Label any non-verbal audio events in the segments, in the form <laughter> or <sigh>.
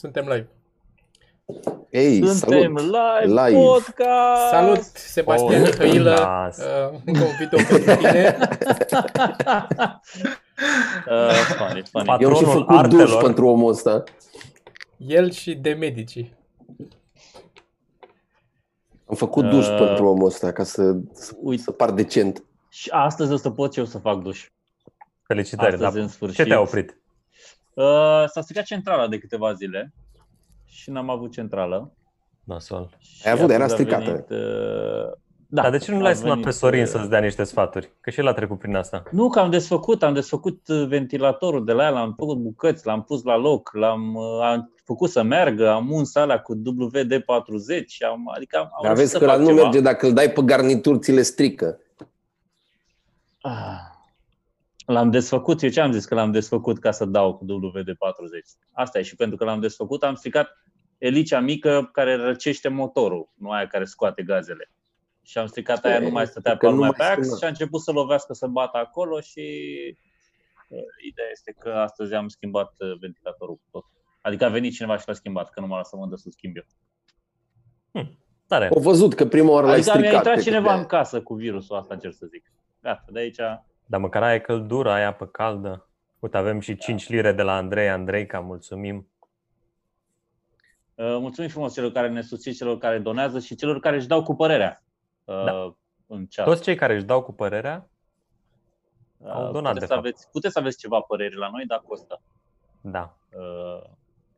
și suntem live. Ei, Suntem salut! live, Live. podcast! Salut, Sebastian Oh, Mihailă, nas. <laughs> uh, încă un video pentru tine. uh, funny, funny. Pat- Eu am și Patronul făcut duș artelor. pentru omul ăsta. El și de medici. Am făcut duș Uh, pentru omul ăsta ca să, să, Uite, să par decent. și astăzi o să pot eu să fac duș. Felicitări, Astăzi, dar în sfârșit. ce te-a oprit? Uh, s-a stricat centrala de câteva zile și n-am avut centrală. Nasol. Și Ai avut, dar era atunci a stricată. venit, uh, da, Dar de ce nu a l-ai sunat venit, pe Sorin uh, să-ți dea niște sfaturi? Că și el a trecut prin asta. Nu, că am desfăcut, am desfăcut uh, ventilatorul de la el, am făcut bucăți, l-am pus la loc, l-am uh, am făcut să meargă, am uns alea cu WD-40, am, adică am, am Dar reușit vezi să că fac la nu ceva. merge, dacă îl dai pe garnituri, ți le strică. Ah. L-am desfăcut, eu ce am zis că l-am desfăcut ca să dau cu WD-40? Asta e și pentru că l-am desfăcut am stricat elicea mică care răcește motorul, nu aia care scoate gazele. Și am stricat aia, E, nu mai stătea că pe nu lumea mai pe ax sună. și a început să lovească, să bată acolo și uh, ideea este că astăzi am schimbat uh, ventilatorul cu tot. Adică a venit cineva și l-a schimbat, că nu m-a lăsat mă dă să schimb eu. Tare. Au văzut că prima oară l-ai Adică mi-a stricat. intrat cred că cineva de- în casă cu virusul asta, încerc să zic. Gata, de aici Dar măcar aia e căldură, aia pe caldă. Uite, avem și 5 lire de la Andrei. Andreica, mulțumim. Uh, Mulțumim frumos celor care ne susțin, celor care donează și celor care își dau cu părerea uh, Da. în chat. Toți cei care își dau cu părerea, Uh, au donat, puteți, de să fapt. aveți, puteți să aveți ceva păreri la noi, dar costă. da. Uh,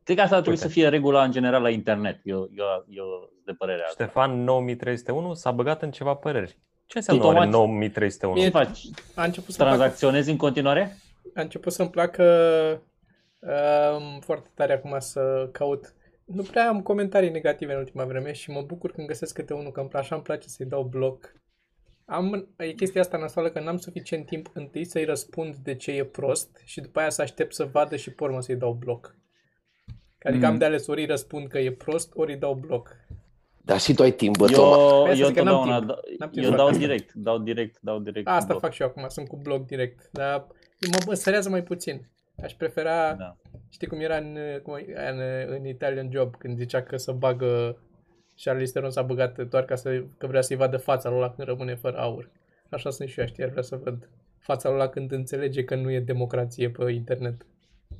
Cred că asta ar trebui Uite. să fie regula în general la internet. Eu, eu, eu sunt de părerea asta. Ștefan 9301 s-a băgat în ceva păreri. Ce înseamnă Automat- oare 9301? Ce faci? A început să placă, Tranzacționezi în continuare? a început să-mi placă um, foarte tare acum să caut. Nu prea am comentarii negative în ultima vreme și mă bucur când găsesc câte unul, că îmi așa îmi place să-i dau bloc. Am, e chestia asta nasoală că n-am suficient timp întâi să-i răspund de ce e prost și după aia să aștept să vadă și pe urmă să-i dau bloc. Adică Mm. am de ales ori îi răspund că e prost, ori îi dau bloc. Dar și tu ai timp, bă, Toma. Păi Eu, asta eu zic că n-am întotdeauna timp. da- N-am timp eu să dau fac asta. direct, dau direct, dau direct. Asta bloc. fac și eu acum, sunt cu blog direct, dar mă băsărează mai puțin. Aș prefera, Da. știi cum era în, cum e, în, în Italian Job, când zicea că să bagă, Charlize Theron s-a băgat doar ca să, că vrea să-i vadă fața lui ăla când rămâne fără aur. Așa sunt și eu, știi, ar vrea să văd fața lui ăla când înțelege că nu e democrație pe internet.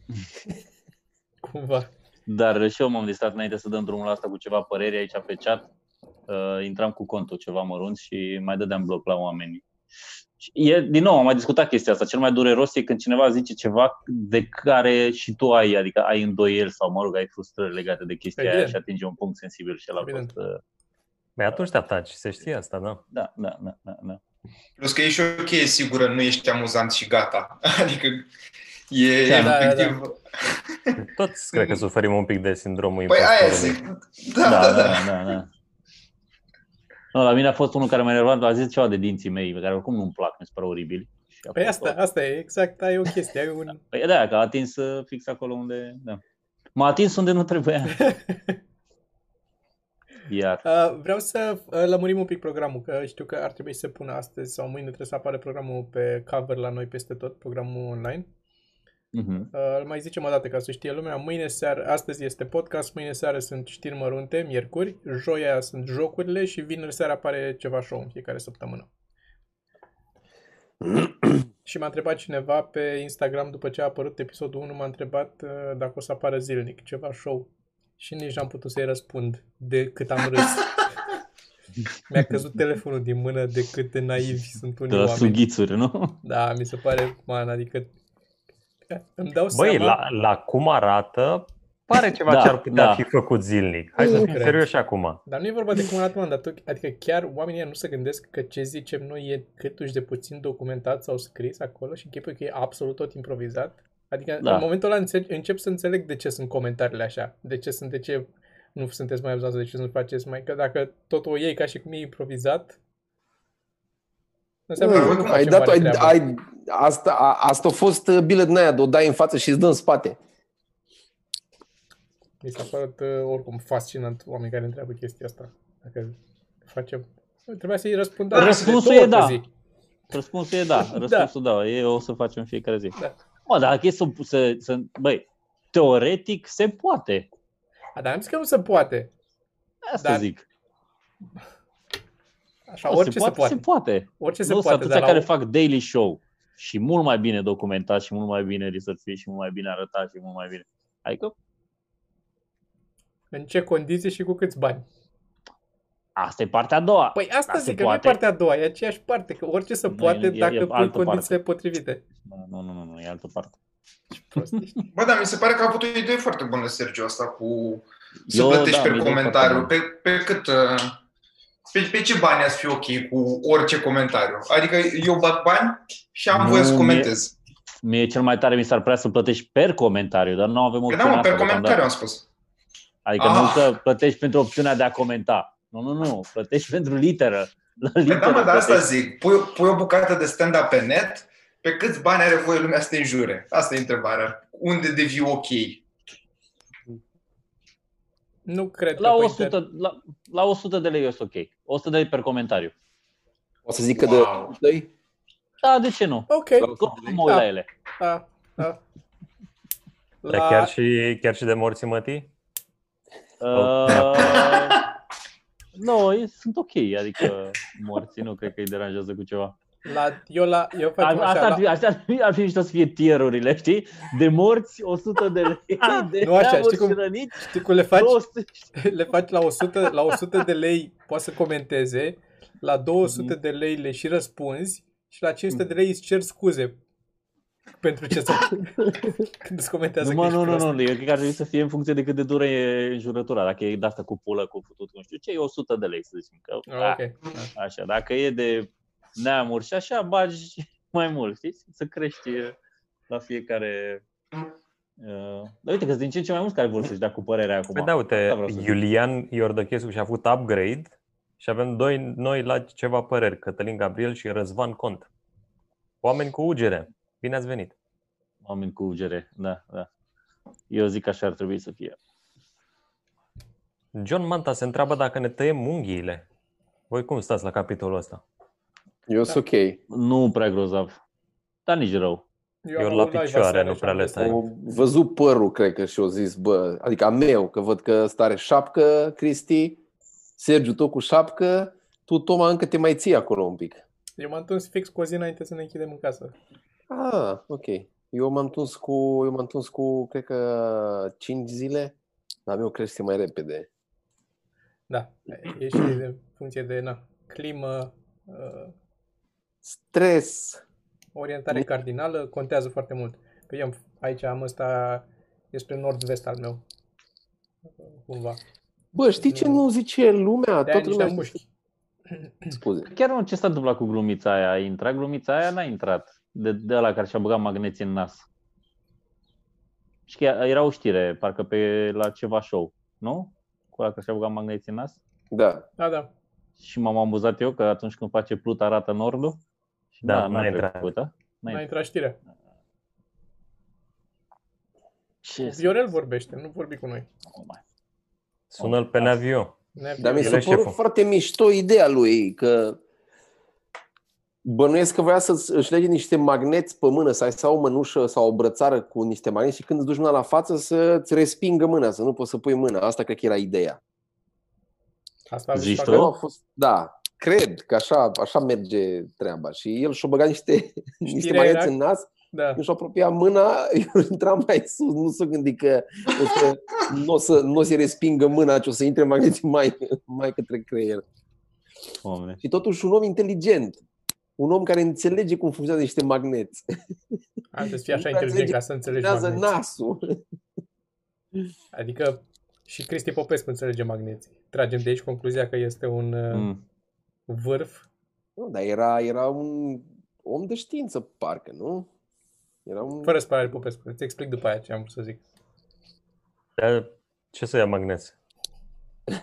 <laughs> Cumva. Dar și eu m-am distrat înainte să dăm drumul la asta cu ceva păreri aici pe chat. Uh, intram cu contul ceva mărunt și mai dădeam bloc la oameni. Și E, din nou, am mai discutat chestia asta. Cel mai dureros e când cineva zice ceva de care și tu ai, adică ai îndoieli sau, mă rog, ai frustrări legate de chestia Evident. aia și atinge un punct sensibil și el a Evident. fost... uh, Băi, atunci te ataci, se știe asta, da. Da, da, da, da, da. Plus că e și o cheie sigură, nu ești amuzant și gata. <laughs> Adică e Da, da, efectiv... Toți cred că suferim un pic de sindromul Păi aia impostorului. zic. Da, da, da. da, da. No, la mine a fost unul care m-a enervat, a zis ceva de dinții mei, pe care oricum nu-mi plac, mi se pare oribil. Și a Păi fost asta, tot. asta e, exact, ai o chestie, ai un... Păi da, că a atins uh, fix acolo unde... Da. M-a atins unde nu trebuia. <laughs> Iar. Uh, vreau să uh, lămurim un pic programul, că știu că ar trebui să se pună astăzi sau mâine trebuie să apare programul pe cover la noi peste tot, programul online. Mhm. Uh, îl mai zicem o dată ca să știe lumea. Mâine seară, astăzi este podcast, mâine seară sunt știri mărunte, miercuri, joia sunt jocurile și vineri seara apare ceva show în fiecare săptămână. <clears throat> și m-a întrebat cineva pe Instagram după ce a apărut episodul 1, m-a întrebat uh, dacă o să apară zilnic ceva show. Și nici n-am putut să-i răspund de cât am râs. <laughs> Mi-a căzut telefonul din mână de cât de naivi sunt unii De la oameni. sughițuri, nu? Da, mi se pare, man, adică <laughs> îmi dau Băi, seama... la, la cum arată, pare ceva Da, ce ar putea da. fi făcut zilnic. Hai să Nu fim cred. serioși acum. Dar nu e vorba de cum arată, man, dar tu, adică chiar oamenii ăia nu se gândesc că ce zicem noi e câtuși de puțin documentat sau scris acolo și închipui că e absolut tot improvizat. Adică Da. în momentul ăla înțeleg, încep să înțeleg de ce sunt comentariile așa, de ce sunt, de ce nu sunteți mai abuzați, de ce nu faceți mai... Că dacă totul o iei ca și cum e improvizat, înseamnă că nu ai facem dat, mare ai, treabă. ai, asta, a, asta a fost uh, bilet din aia, de o dai în față și îți dă în spate. Mi s-a părut uh, oricum fascinant oameni care întreabă chestia asta. Dacă facem... Trebuia să-i răspund da, Răspunsul de două e da. pe zi. Răspunsul e <laughs> da. Răspunsul da. E o să facem fiecare zi. Da. Mă, dar dacă e să, să, să... Băi, teoretic se poate. A, dar am zis că nu se poate. Asta Dar- zic. Așa, Nu, orice se poate. Se poate. Orice se nu, poate, sunt dar atâția la care fac daily show și mult mai bine documentat și mult mai bine research și mult mai bine arătat și mult mai bine. Adică în ce condiții și cu câți bani. asta e partea a doua. Păi asta Da, zic, se că nu e poate. partea a doua, e aceeași parte, că orice se Nu, poate e- e- dacă e pui altă condițiile potrivite. Nu, nu, nu, nu, nu, e altă parte. Prost ești. Bă, dar mi se pare că a avut o idee foarte bună, Sergio, asta cu să Eu, plătești da, pe mi-e idee comentariu. foarte Pe, pe cât... uh, Pe, pe ce bani ați fi ok cu orice comentariu? Adică eu bat bani și am Nu, voie să mie- comentez. Mie cel mai tare mi s-ar prea să plătești per comentariu, dar nu avem Că opțiunea da, mă, pe asta comentariu deocamdată. am spus. Adică Ah. nu că plătești pentru opțiunea de a comenta. Nu, nu, nu. Plătești pentru literă. La Păi literă da, mă, dar asta plătești. zic. Pui, pui o bucată de stand-up pe net, pe câți bani are voie lumea să te înjure? Asta e întrebarea. Unde devii ok? Nu cred La că pe 100, la, la 100 de lei e ok. 100 de lei per comentariu. O să zic că Wow. de doi? Da, de ce nu? Ok. Oricum mă uit Da. la ele. Da, da. Dar chiar și, chiar și de morții mătii? Uh, <laughs> nu, e- sunt ok, adică morții nu cred că îi deranjează cu ceva. La, eu, la, eu A, facem asta așa, ar fi, la, asta ar fi, ar fi mișto să fie tierurile, știi? De morți, 100 de lei, <laughs> de Nu așa, neamuri știi cum- și răniți, știi cum le faci? 200. <laughs> Le faci la 100, la 100 de lei poți să comenteze, la 200 de lei le și răspunzi și la 500 de lei îți cer scuze pentru ce să... <laughs> când îți comentează Nu, că mă, ești nu, nu, prost. nu, eu cred că ar trebui să fie în funcție de cât de dură e înjurătura. Dacă e de asta cu pulă, cu futut, nu știu ce, e 100 de lei, să zicem. Că, Ah, da, ok. Așa, dacă e de neamuri și așa, bagi <laughs> mai mult, știi? Să crești uh, la fiecare... Uh, dar uite că sunt din ce în ce mai mulți care vor să-și dea cu părerea acum. Păi da, uite, Asta vreau să zic. Iulian Iordăchescu și-a făcut upgrade și avem doi noi la ceva păreri, Cătălin Gabriel și Răzvan Cont. Oameni cu ugere. Bine ați venit! Oameni cu ugere, da, da. Eu zic că așa ar trebui să fie. John Manta se întreabă dacă ne tăiem unghiile. Voi cum stați la capitolul ăsta? Eu sunt ok. Nu prea grozav, dar nici rău. Eu am la avut live picioare aseară nu și prea am le văzut. tai. Au văzut părul, cred că, și au zis, bă, adică a meu, că văd că stare șapcă, Cristi, Sergiu tot cu șapcă, tu, Toma, încă te mai ții acolo un pic. Eu m-am întors fix cu o zi înainte să ne închidem în casă. Ah, ok. Eu m-am tuns cu, eu m-am tuns cu, cred că, 5 zile, dar meu crește mai repede. Da, e și de funcție de na, climă, uh, Stres. orientare cardinală, contează foarte mult. Că eu am- aici am ăsta, e spre nord-vest al meu. Cumva. Bă, știi ce nu zice lumea? De Toată niște lumea mușchi. Scuze. <clears throat> Chiar nu, ce s-a întâmplat cu glumița aia? A intrat glumița aia? N-a intrat. De, de ăla care și-a băgat magneții în nas. Și că era o știre, parcă pe la ceva show, nu? Cu ăla care și-a băgat magneții în nas. Da. Da, da. Și m-am amuzat eu că atunci când face plut arată nordul. Și Da, da, n-a n-a intrat. trecut, da? N-a N-a intrat. intrat știrea. Ce să- Viorel vorbește, nu vorbi cu noi. Nu mai. Sună-l pe Navio. Ne Dar mi El s-a e părut șeful. foarte mișto ideea lui, că bănuiesc că voia să își lege niște magneți pe mână, să ai sau o mănușă sau o brățară cu niște magneți și când îți duci mâna la față să-ți respingă mâna, să nu poți să pui mâna. Asta cred că era ideea. Asta a Zici zis tu? acolo. Mereu a fost, da, cred că așa, așa merge treaba. Și el și-a băgat niște, niște Știrea magneți era- în nas, Da. nu și-a apropiat mâna, <laughs> eu intra mai sus, nu s-a gândit că o să, nu o să, nu o să respingă mâna, ci o să intre magneții mai, mai către creier. Doamne. Și totuși un om inteligent. Un om care înțelege cum funcționează niște magneți. A, trebuie să fii așa Nu prea inteligent înțelege ca să înțelegi Funcționează magneții. nasul. Adică și Cristi Popescu înțelege magneții. Tragem de aici concluzia că este un uh, Mm. Vârf. Nu, dar era, era un om de știință, parcă, nu? Era un... Fără spălare Popescu. Îți explic după aia ce am vrut să zic. Dar ce să ia magneți? <laughs>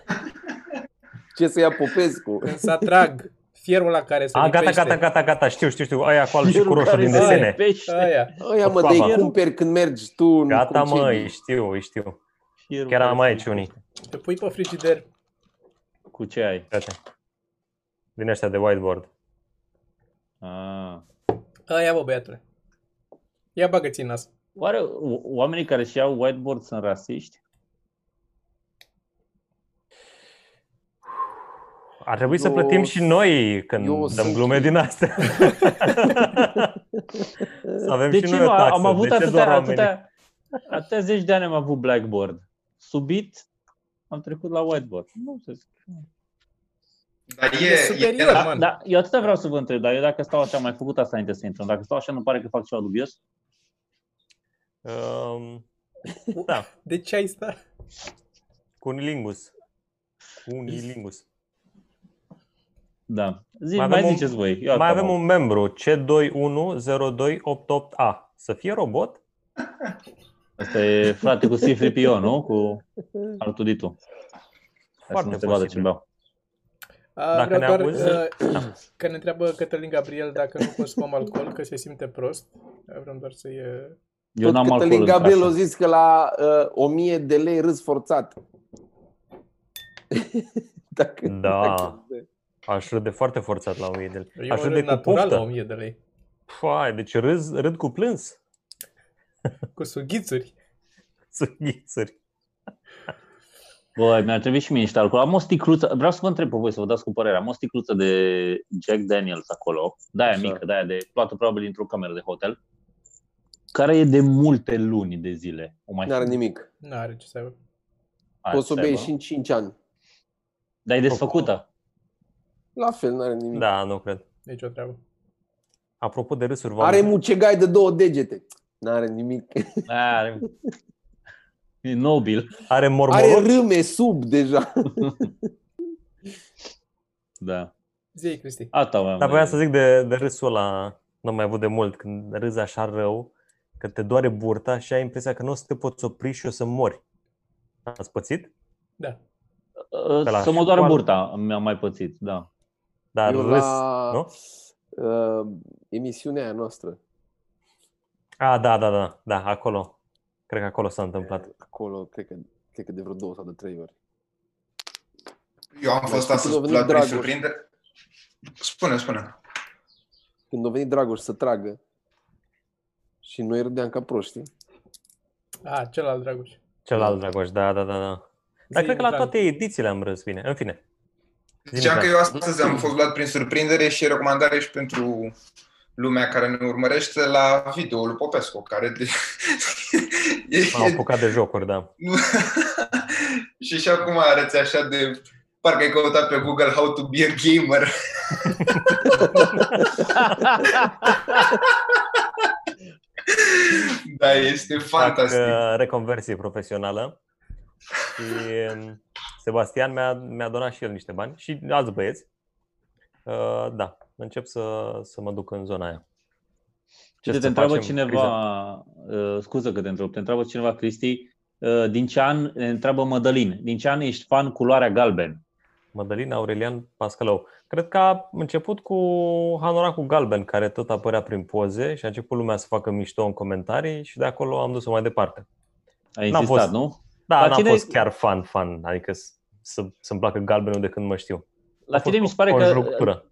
Ce să ia Popescu? Când să atrag fierul la care se A, gata, lipește. gata, gata, gata, știu, știu, știu. Aia cu alb și cu Fierul roșu care din se desene. lipește. Aia. Aia mă, Clava. de cumperi când mergi tu în Gata, mă, concedii. îi știu, îi știu. Fierul Chiar care am se aici lipește. unii. Te pui pe frigider. Cu ce ai? Gata. Din ăștia de whiteboard. Ah. Aia, bă, băiatule. Ia bagă-ți în nas. Oare oamenii care și iau whiteboard sunt rasiști? Ar trebui eu, să plătim și noi când dăm sunt... glume din astea. <laughs> să avem deci și noi o taxă. am avut de atâtea, atâtea, atâtea zeci de ani am avut Blackboard. Subit am trecut la whiteboard. Nu se dar E e, superior, e, man. da, da, eu atâta vreau să vă întreb, dar eu dacă stau așa, am mai făcut asta înainte să intrăm, dacă stau așa, nu pare că fac ceva dubios? Um, da, De ce ai sta? cu unilingus. Cu unilingus. Da. Zi, Mai mai, avem un- ziceți voi. Eu Mai atât avem am un membru, C210288A. Să fie robot? Asta e frate cu C-3PO, nu? Cu <laughs> Artuditu. Ca să Foarte nu se vadă ce posibil. beau. A, Dacă vreau ne doar auzi- uh, că ne întreabă Cătălin Gabriel dacă nu consumăm alcool, că se simte prost. Vreau doar să e... Eu Tot n-am alcool Cătălin în Gabriel casă. a zis că la uh, 1000 de lei râs forțat. <laughs> dacă, Da. Dacă, Aș râde foarte forțat la 1000 de lei. Eu Aș râd râde cu natural la poftă. 1000 de lei. Fai, deci râd, râd cu plâns. Cu sughițuri. <laughs> Sughițuri. Băi, mi-ar trebui și mie niște alcool. Am o sticluță, vreau să vă întreb pe voi, să vă dați cu părerea. Am o sticluță de Jack Daniels acolo, de-aia Așa. mică, de-aia de plată probabil într-o cameră de hotel, care e de multe luni de zile. O mai N-are nimic. Nu are ce să aibă. Ai, Poți să o să bei aibă. și în 5 ani. Dar e desfăcută. La fel, n-are nimic. Da, nu cred. Nici o treabă. Apropo de râsuri, v-am Are mucegai de două degete. N-are nimic. Are... <laughs> E nobil. are Are mormologi. râme sub deja. <laughs> Da. Zi, Cristi. Asta mai Dar voiam să zic de, de râsul ăla, nu am mai avut de mult, când râzi așa rău, că te doare burta și ai impresia că nu o să te poți opri și o să mori. Ați pățit? Da. Pe la Să mă doară școală. burta, mi-am mai pățit, da. Dar Eu râs, la nu? uh, emisiunea aia noastră. A, da, da, da, da, acolo. Cred că acolo s-a întâmplat. Acolo, cred că, cred că de vreo două sau de trei ori. eu am Mai fost știi astăzi când a venit luat prin Dragoș? surprindere. Spune, spune. Când a venit Dragoș să tragă și noi râdeam ca proști. A, celălalt Dragoș. Celălalt Dragoș, da, da, da, da. Dar Zi, cred că la Mitran. toate edițiile am râs bine. În fine. Ziceam că Zi, eu astăzi am fost luat prin surprindere și recomandare și pentru lumea care ne urmărește la videoul lui Popescu, care de... M-am apucat de jocuri, da. Nu. <laughs> și și acum arăți așa de... Parcă ai căutat pe Google how to be a gamer. <laughs> da, este fantastic. Fac uh, reconversie profesională și um, Sebastian mi-a, mi-a donat și el niște bani și alți băieți. Uh, da, încep să, să mă duc în zona aia. Ce să te întreabă facem cineva, uh, scuză că te întreb, te întreabă cineva, Cristi, uh, din ce an, ne întreabă Mădălin, din ce an ești fan culoarea galben? Mădălina Aurelian Pascalău. Cred că a început cu hanoracul galben, care tot apărea prin poze și a început lumea să facă mișto în comentarii și de acolo am dus-o mai departe. A N-am insistat, fost. nu? Da, La n-am tine- fost chiar fan, fan, adică să, să, să-mi placă galbenul de când mă știu. La A fost tine mi se pare o că înjurătură.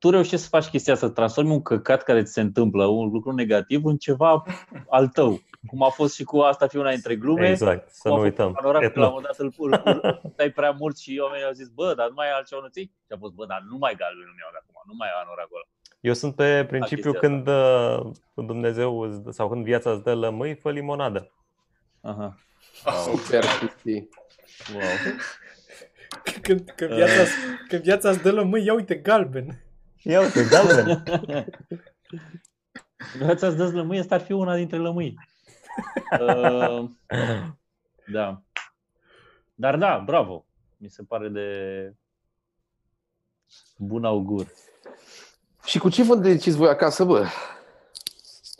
Tu reușești să faci chestia, să transformi un căcat care ți se întâmplă, un lucru negativ, în ceva al tău. Cum a fost și cu asta fi una dintre glume. Exact, să cum a nu fost uităm. panorama, că la un Etno. moment dat îl, îl, îl puteai prea mult și oamenii au zis, bă, dar nu mai ai altceva nu ții? Și a fost, bă, dar nu mai galbenul meu de acum, nu mai ai anoracul ăla. Eu sunt pe principiu chestia când uh, Dumnezeu îți dă- sau când viața îți dă lămâi, fă limonadă. Aha. Super, Cristi. Wow. <laughs> Când, când, viața, când viața îți dă lămâi, ia uite galben. Ia uite, galben. Viața îți dă lămâi, asta ar fi una dintre lămâi. Uh, da. Dar da, bravo. Mi se pare de bun augur. Și cu ce vă deciți voi acasă, bă?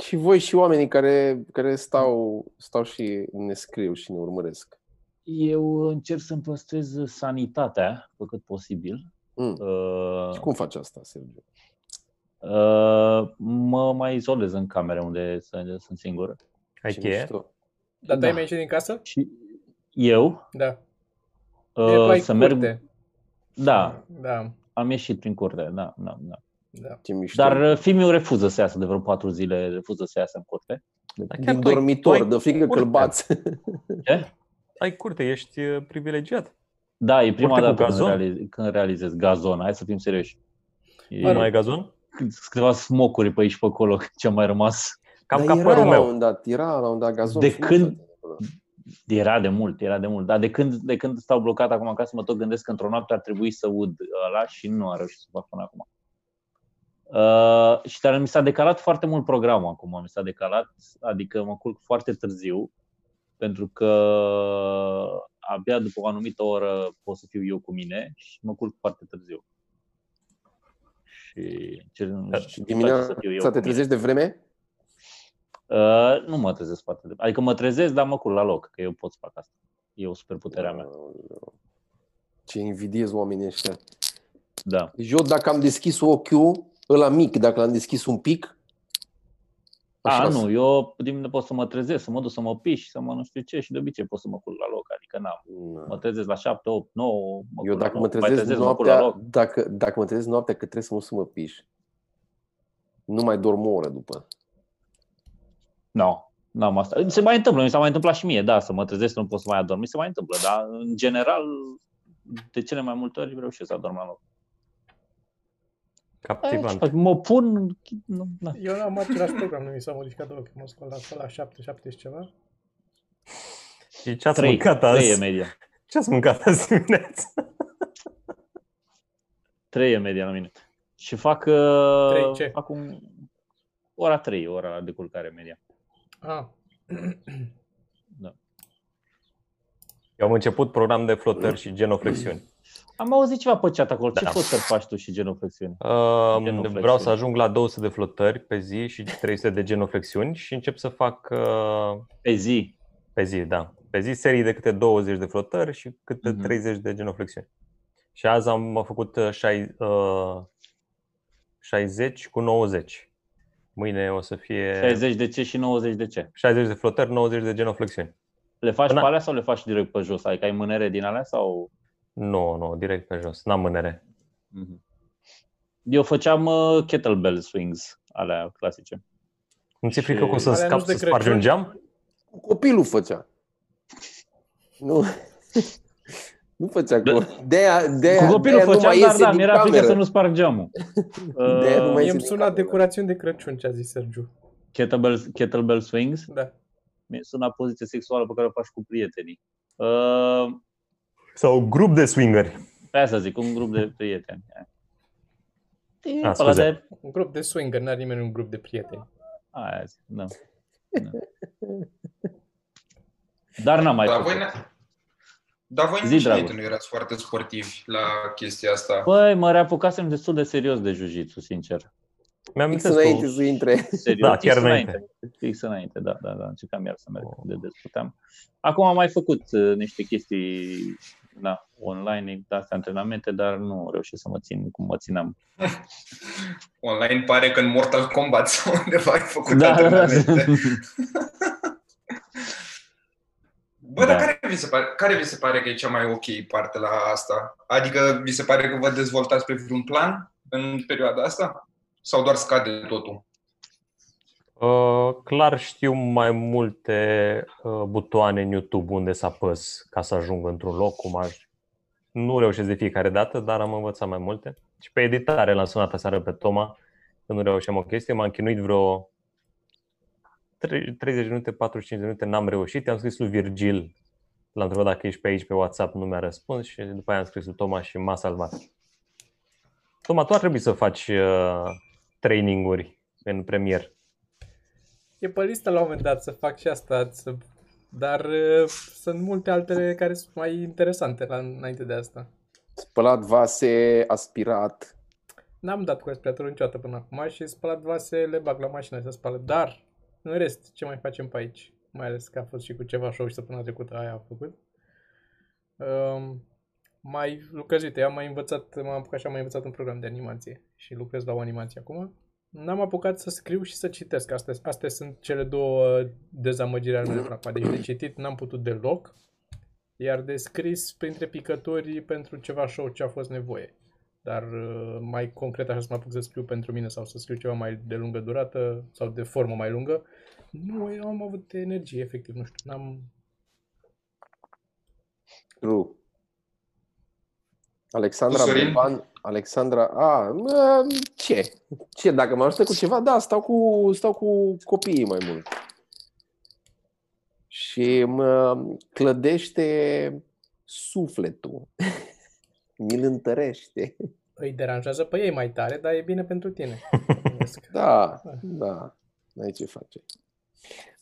Și voi și oamenii care, care stau, stau și ne scriu și ne urmăresc. Eu încerc să-mi păstrez sanitatea pe cât posibil. Mm. Uh, Și cum faci asta, Sergiu? uh, mă mai izolez în camere unde sunt, sunt singur. Ai Ce cheie? mișto. Dar tu Da. ai mai ieșit din casă? Și eu Da. uh, E, ai să merg. curte. Da, Da. am ieșit prin curte. Da, da, da. Da. Ce mișto. Dar uh, fiul refuză să iasă de vreo patru zile, refuză să iasă în curte. Dar chiar din tu ai- dormitor, tu ai de frică că îl curte. bați. Ce? Ai curte, ești uh, privilegiat. Da, e prima Urte cu dată când, gazon? realiz, când realizez gazon. Hai să fim serioși. E, Mă rog. Mai ai gazon? sunt câteva smocuri pe aici și pe acolo <laughs> ce a mai rămas. Cam Dar ca era părul la un meu. moment dat, era la un moment dat gazon. De frumos când- acolo. Era de mult, era de mult. Dar de când, de când stau blocat acum acasă, mă tot gândesc că într-o noapte ar trebui să ud ăla și nu am reușit să fac până acum. Uh, și dar mi s-a decalat foarte mult programul acum, mi s-a decalat, adică mă culc foarte târziu, pentru că abia după o anumită oră pot să fiu eu cu mine și mă culc foarte târziu. Și cer, Și îmi place să dimineața fiu eu te cu mine. trezești de vreme? Uh, nu mă trezesc foarte de Adică mă trezesc, dar mă culc la loc, că eu pot să fac asta. E o superputerea mea. Aoleu. Ce invidiez oamenii ăștia. Da. Deci eu dacă am deschis ochiul, ăla mic, dacă l-am deschis un pic, A, așa nu, eu din pot să mă trezesc, să mă duc să mă piș, să mă nu știu ce și de obicei pot să mă culc la loc, adică n-am. Na. Mă trezesc la 7, 8, 9, mă Eu culc la dacă mă 9, mai trezesc trezesc, mă culc la noaptea, loc. dacă, dacă mă trezesc noaptea că trebuie să mă să mă piș, nu mai dorm o oră după. Nu, n-am asta. Se mai întâmplă, mi s-a mai întâmplat și mie, da, să mă trezesc, să nu pot să mai adorm. Mi se mai întâmplă, dar în general, de cele mai multe ori reușesc să adorm la loc. Captivant. Aici, mă pun, nu, na. Eu n-am același program, nu mi s-a modificat deloc. Mă scol la, la 7, 7 și ceva. Și ce ați 3, mâncat 3 e azi? media. <laughs> Ce ați mâncat azi dimineața? 3 e media la mine. Și fac, uh, Trei ce? fac un, ora 3, ora de culcare media. Ah. Eu am început program de flotări și genoflexiuni. Am auzit ceva pe chat acolo. Ce Da. flotări faci tu și genoflexiune? Uh, Genoflexiuni. vreau să ajung la 200 de flotări pe zi și 300 de genoflexiuni și încep să fac uh, Pe zi. pe zi, da. Pe zi serii de câte 20 de flotări și câte Mhm. 30 de genoflexiuni. Și azi am am făcut uh, șai- uh, 60 cu 90. Mâine o să fie 60 de ce și 90 de ce? 60 de flotări, 90 de genoflexiuni. Le faci Până- pe alea sau le faci direct pe jos? Adică ai mânere din alea sau? Nu, nu, direct pe jos. N-am mânere. Mhm. Eu făceam uh, kettlebell swings, alea clasice. Nu ți-e frică Și- că o să Alea scap nu-s de să spargi Crăciun? un geam? Copilul făcea. Nu. Nu făcea Da. cu... De-aia, de-aia, Cu copilul de-aia nu făceam, mai dar iese da, din mi-era frică cameră. să nu sparg geamul. <laughs> De-aia nu mai Uh, Mie iese îmi din suna cameră. decorațiuni de Crăciun, ce a zis Sergiu. kettlebell, kettlebell swings? Da. Mi sună poziție sexuală pe care o faci cu prietenii. Uh, Sau un grup de swingeri. pe asta zic, un grup de prieteni. E, Ah, pe ăla scuze. de... Un grup de swinger, n-are nimeni un grup de prieteni. Aia zic, da. da. Dar n-am mai Dar făcut. voi, ne... Dar voi Zi, nici dragul. înainte nu erați foarte sportivi la chestia asta. Băi, mă reapucasem destul de serios de jiu-jitsu, sincer. Mi-am Fix amintesc înainte cu... să intre. Serios, <laughs> Da, chiar fix înainte. Fix înainte, da, da, da. Încercam iar să merg de des puteam. Acum am mai făcut uh, niște chestii na, online, de astea antrenamente, dar nu reușesc să mă țin cum mă țineam. <laughs> Online pare că în Mortal Kombat <laughs> sau undeva ai făcut Da, da, da. antrenamente. <laughs> Bă, dar Da. care vi, se pare, care vi se pare că e cea mai ok parte la asta? Adică vi se pare că vă dezvoltați pe vreun plan în perioada asta? Sau doar scade totul? Uh, clar știu mai multe uh, butoane în YouTube unde să apăs ca să ajung într-un loc cum aș. Nu reușesc de fiecare dată, dar am învățat mai multe. Și pe editare l-am sunat aseară pe Toma, că nu reușeam o chestie. M-am chinuit vreo tre- 30 de minute, 45 de minute, n-am reușit. I-am scris lui Virgil, l-am întrebat dacă ești pe aici pe WhatsApp, nu mi-a răspuns și după aia am scris lui Toma și m-a salvat. Toma, tu ar trebui să faci uh, traininguri în premier. E pe listă la un moment dat să fac și asta, să... dar uh, sunt multe altele care sunt mai interesante la, înainte de asta. Spălat vase, aspirat. N-am dat cu aspiratorul niciodată până acum și spălat vase le bag la mașină să spală, dar în rest, ce mai facem pe aici? Mai ales că a fost și cu ceva show și săptămâna trecută aia a făcut. Um, mai lucrez, uite, am mai învățat, m-am apucat și am mai învățat un program de animație și lucrez la o animație acum. N-am apucat să scriu și să citesc. Astea, astea sunt cele două dezamăgiri ale mele până acum. Deci de citit n-am putut deloc, iar de scris printre picături pentru ceva show ce a fost nevoie. Dar uh, mai concret așa să mă apuc să scriu pentru mine sau să scriu ceva mai de lungă durată sau de formă mai lungă, nu eu am avut energie, efectiv, nu știu, n-am... True. Alexandra Tu, Sorin? Beban, Alexandra, a, mă, ce? Ce, dacă mă ajută cu ceva, da, stau cu, stau cu copiii mai mult. Și mă clădește sufletul. <laughs> Mi-l întărește. Îi deranjează pe ei mai tare, dar e bine pentru tine. <laughs> Da, da, n-ai ce face.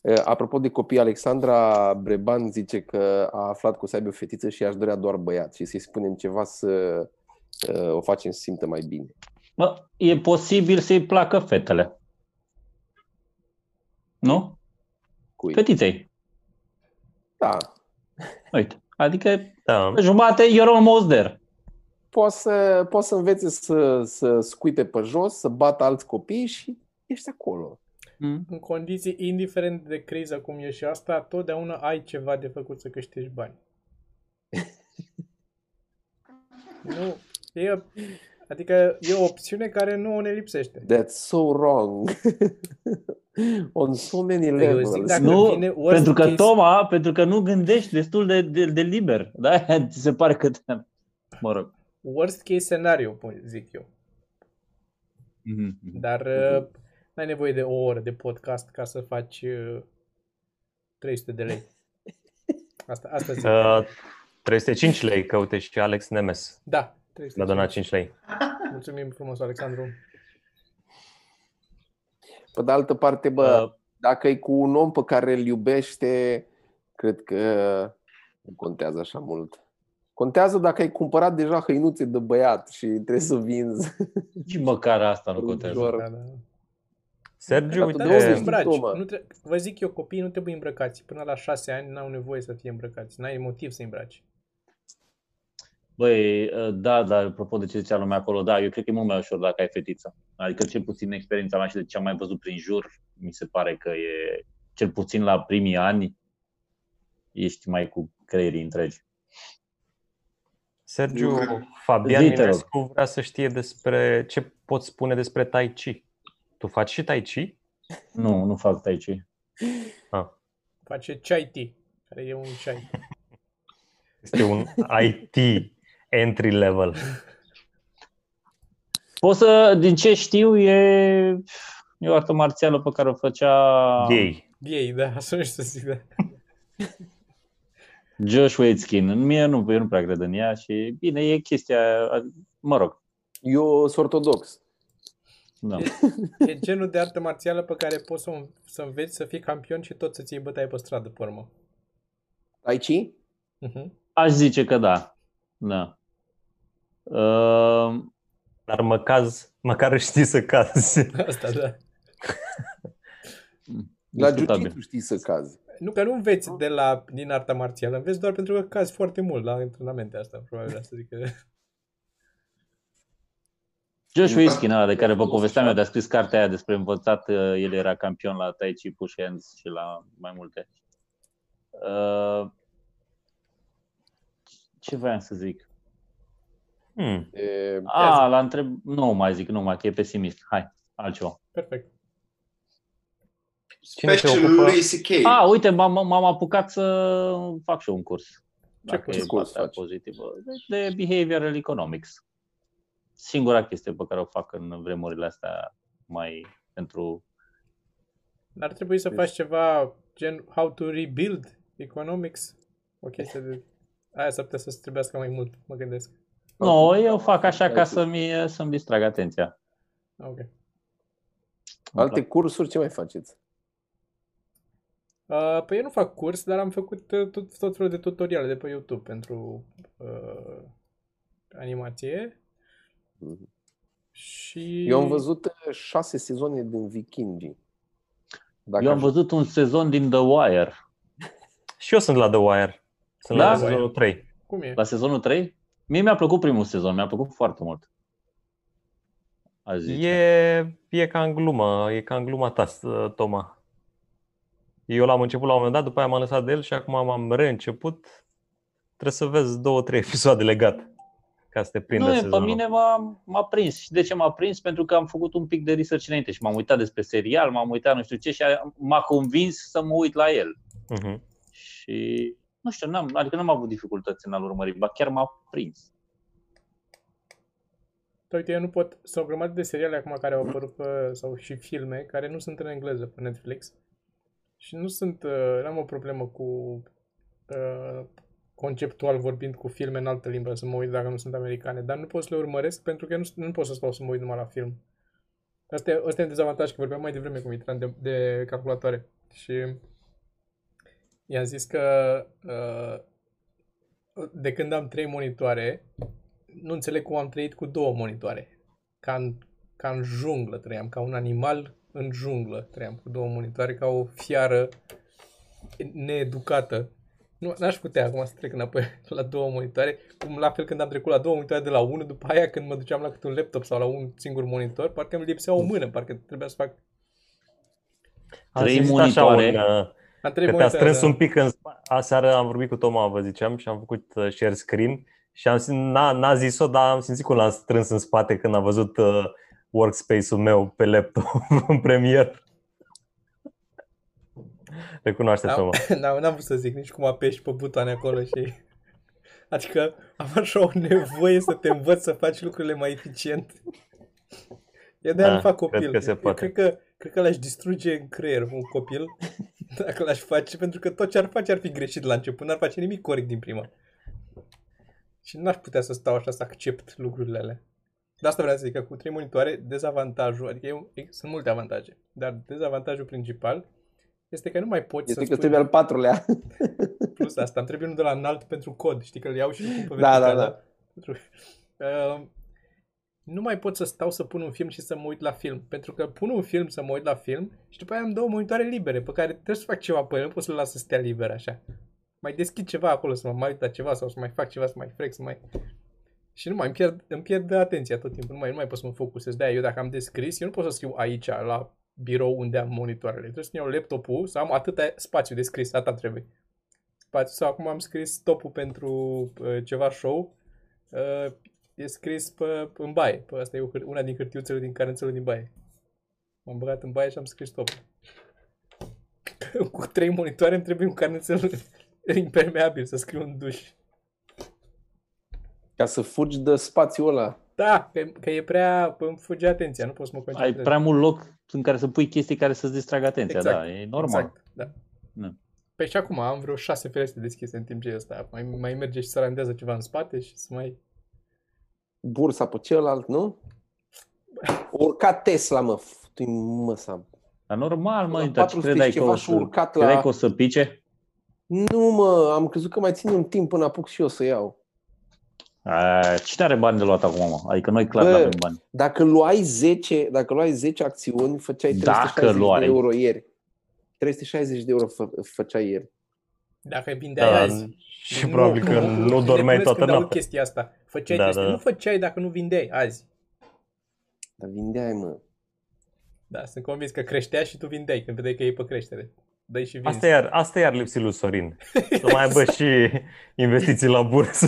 E, Apropo de copii, Alexandra Breban zice că a aflat că o să aibă o fetiță și aș dorea doar băiat și să-i spunem ceva să e, o facem să simtă mai bine. Bă, e posibil să-i placă fetele. Nu? Cui? Fetiței. Da, Uite. Adică Da. jumate, you're almost there. poți să, poți să învețe să, să scuipe pe jos, să bată alți copii și ești acolo. Mm. În condiții, indiferent de criză cum e și asta, totdeauna ai ceva de făcut să câștigi bani. <laughs> nu, e, adică e o opțiune care nu ne lipsește. That's so wrong. <laughs> On so many Eu levels. zic dacă Nu, vine worst pentru că case, Toma, pentru că nu gândești destul de, de, de liber. Da? <laughs> Ți se pare că... te- Mă rog. worst case scenario, pun- zic eu. Mhm. Dar uh, n-ai nevoie de o oră de podcast ca să faci uh, 300 de lei. Asta, asta zic. Uh, 305 lei, că uite și Alex Nemes Da, 300. mi-a donat 5 lei. Mulțumim frumos, Alexandru. Pe de altă parte, bă, Uh, dacă e cu un om pe care îl iubește, cred că nu contează așa mult. Contează dacă ai cumpărat deja hăinuțe de băiat și trebuie să vinzi. nici măcar asta nu <laughs> contează. Ușor. Da, da. Sergiu, Dar tu Dar de nu unde se știi, îmbraci. Toma? Nu tre- vă zic eu, copiii nu trebuie îmbrăcați. Până la șase ani n-au nevoie să fie îmbrăcați. N-ai motiv să îmbraci. Băi, uh, da, dar apropo de ce zicea lumea acolo, da, eu cred că e mult mai ușor dacă ai fetiță. Adică cel puțin experiența mea și de ce am mai văzut prin jur, mi se pare că e, cel puțin la primii ani, ești mai cu creierii întregi. Sergiu, Eu cred- Fabian Zi, te rog. Minescu vrea să știe despre ce poți spune despre Tai Chi. Tu faci și Tai Chi? Nu, nu fac tai chi. Face chai tea, care e un chai. Este un IT entry level. Poți să, din ce știu, e, e o artă marțială pe care o făcea Gay. Ei, da, așa nu știu să zic, da. Josh Waitzkin. Mie nu, eu nu prea cred în ea și bine, e chestia, mă rog, Eu sunt ortodox. Da. E genul de artă marțială pe care poți să, o- să înveți să fii campion și tot să-ți iei bătaie pe stradă, pe urmă. Tai Chi? Uh-huh. Aș zice că da. Da. Uh, Dar măcar, măcar <laughs> știi să cazi. Asta, da. <laughs> La discutabil. jiu știi să cazi. Nu, că nu înveți de la, din arta marțială, înveți doar pentru că cazi foarte mult la antrenamente asta, probabil asta zic că... Josh Waitzkin, ăla de care vă povesteam eu, de a scris cartea aia despre învățat, uh, el era campion la Tai Chi, Push Hands și la mai multe. Uh, ce voiam să zic? Hmm. E, A, la întreb... Nu mai zic, nu mai, că e pesimist. Hai, altceva. Perfect. Cine se Special ocupă? lui CK. A, uite, m-am, m-am apucat să fac și eu un curs. Dacă Ce e curs partea faci? pozitivă. De behavioral economics. Singura chestie pe care o fac în vremurile astea mai pentru... Ar trebui să faci ceva gen how to rebuild economics. O chestie de... Aia s-ar putea să-ți trebuiască mai mult, mă gândesc. Nu, no, eu fac așa ca să-mi, să-mi distrag atenția. Ok. Alte cursuri ce mai faceți? Uh, păi eu nu fac curs, dar am făcut uh, tot, tot felul de tutoriale de pe YouTube pentru uh, animație. Mhm. Și... Eu am văzut uh, șase sezoane din Vikingi. Dacă Eu am aș- văzut un sezon din The Wire. <laughs> Și eu sunt la The Wire. Sunt Da? la sezonul 3. Cum e? La sezonul 3? Mie mi-a plăcut primul sezon, mi-a plăcut foarte mult. Aș zice. E, e ca în glumă, e ca în gluma ta, s- Toma. Eu l-am început la un moment dat, după aia m-am lăsat de el și acum m-am reînceput. Trebuie să vezi două, trei episoade legat ca să te prindă Nu, e, pe sezonul. mine m-a, m-a prins. Și de ce m-a prins? Pentru că am făcut un pic de research înainte și m-am uitat despre serial, m-am uitat nu știu ce și a- m-a convins să mă uit la el. Mhm. Și nu știu, n-am, adică n-am avut dificultăți în a-l urmări, ba chiar m-a prins. Dar uite, eu nu pot, sunt o grămadă de seriale acum care au apărut pe, sau și filme care nu sunt în engleză pe Netflix. Și nu sunt, uh, n-am o problemă cu uh, conceptual vorbind cu filme în altă limbă să mă uit dacă nu sunt americane, dar nu pot să le urmăresc pentru că nu, nu pot să stau să mă uit numai la film. Asta e, asta e un dezavantaj, că vorbeam mai devreme cu Mitran de, de calculatoare. Și i-am zis că uh, de când am trei monitoare, nu înțeleg cum am trăit cu două monitoare. Ca în, ca în junglă trăiam, ca un animal în junglă trăiam cu două monitoare, ca o fiară needucată. Nu, n-aș putea acum să trec înapoi <laughs> la două monitoare, cum la fel când am trecut la două monitoare de la unul, după aia când mă duceam la câte un laptop sau la un singur monitor, parcă îmi lipsea o mână, parcă trebuia să fac... Am Trei simțit așa monitoare. un, uh, Am trei Că te-a monitoare, strâns da. un pic în spate. Aseară am vorbit cu Toma, vă ziceam, și am făcut uh, share screen și am simțit, n-a, n-a zis-o, dar am simțit cum l-am strâns în spate când am văzut uh, workspace-ul meu pe laptop <laughs> în premier. Recunoaște, Da. Toma. <laughs> N-am, n-am vrut să zic nici cum apeși pe butoane acolo și... Adică am așa o nevoie să te învăț să faci lucrurile mai eficient. Eu de-aia Da, nu fac cred copil. că se Eu poate. Cred că, cred că l-aș distruge în creier un copil <laughs> dacă l-aș face, pentru că tot ce ar face ar fi greșit la început, n-ar face nimic corect din prima. Și n-aș putea să stau așa să accept lucrurile alea. De asta vreau să zic că cu trei monitoare, dezavantajul, adică eu, sunt multe avantaje, dar dezavantajul principal este că nu mai poți Este să că trebuie al patrulea. <laughs> Plus asta, îmi trebuie unul de la înalt pentru cod. Știi că îl iau și îl pun pe Da, da, verticală. da. Pentru... Uh, nu mai pot să stau să pun un film și să mă uit la film. Pentru că pun un film să mă uit la film și după aia am două monitoare libere pe care trebuie să fac ceva pe ele. Nu pot să le las să stea liber așa. Mai deschid ceva acolo să mă mai uit la ceva sau să mai fac ceva, să mai frec, să mai... Și nu mai îmi pierd, îmi pierd atenția tot timpul. Nu mai, nu mai pot să mă focusez. de eu dacă am de scris, eu nu pot să scriu aici, la birou unde am monitoarele. Trebuie să iau laptopul, să am atâta spațiu de scris, atât trebuie spațiu. Sau acum am scris topul pentru uh, ceva show. Uh, e scris pe, în baie. Pe asta e o, hâr- una din hârtiuțele din carențele din baie. M-am băgat în baie și am scris topul. <laughs> Cu trei monitoare îmi trebuie un carnețel <laughs> impermeabil să scriu în duș. Ca să fugi de spațiul ăla. Da, că, că e prea... îmi fuge atenția, nu pot să mă Ai concentrez. prea mult loc în care să pui chestii care să-ți distragă atenția, Exact. da, e normal. Exact, da. Da. Păi și acum am vreo șase ferestre deschise în timp ce e ăsta. Mai, mai merge și să randează ceva în spate și să mai... Bursa pe celălalt, nu? Urca Tesla, mă. Tu mă, să Dar normal, La mă, dar ce 400 credeai și că, ceva o și să, urcat la- credeai că o să pice? Nu, mă, am crezut că mai ține un timp până apuc și eu să iau. A, cine are bani de luat acum, mă? Adică noi clar Bă, nu avem bani. Dacă luai 10, dacă luai 10 acțiuni, făceai Dacă 360 luai. de euro ieri. 360 de euro fă, făceai ieri. Dacă vindeai Da, azi. și probabil că nu dormeai Nebunesc toată când aud noaptea. chestia asta. Făceai Da, chestia. da. Nu făceai dacă nu vindeai azi. Dar vindeai, mă. Da, sunt convins că creștea și tu vindeai când vedeai că e pe creștere. Dai și vinzi. Asta iar, asta iar lipsit lui Sorin. Să mai aibă <laughs> și investiții la bursă.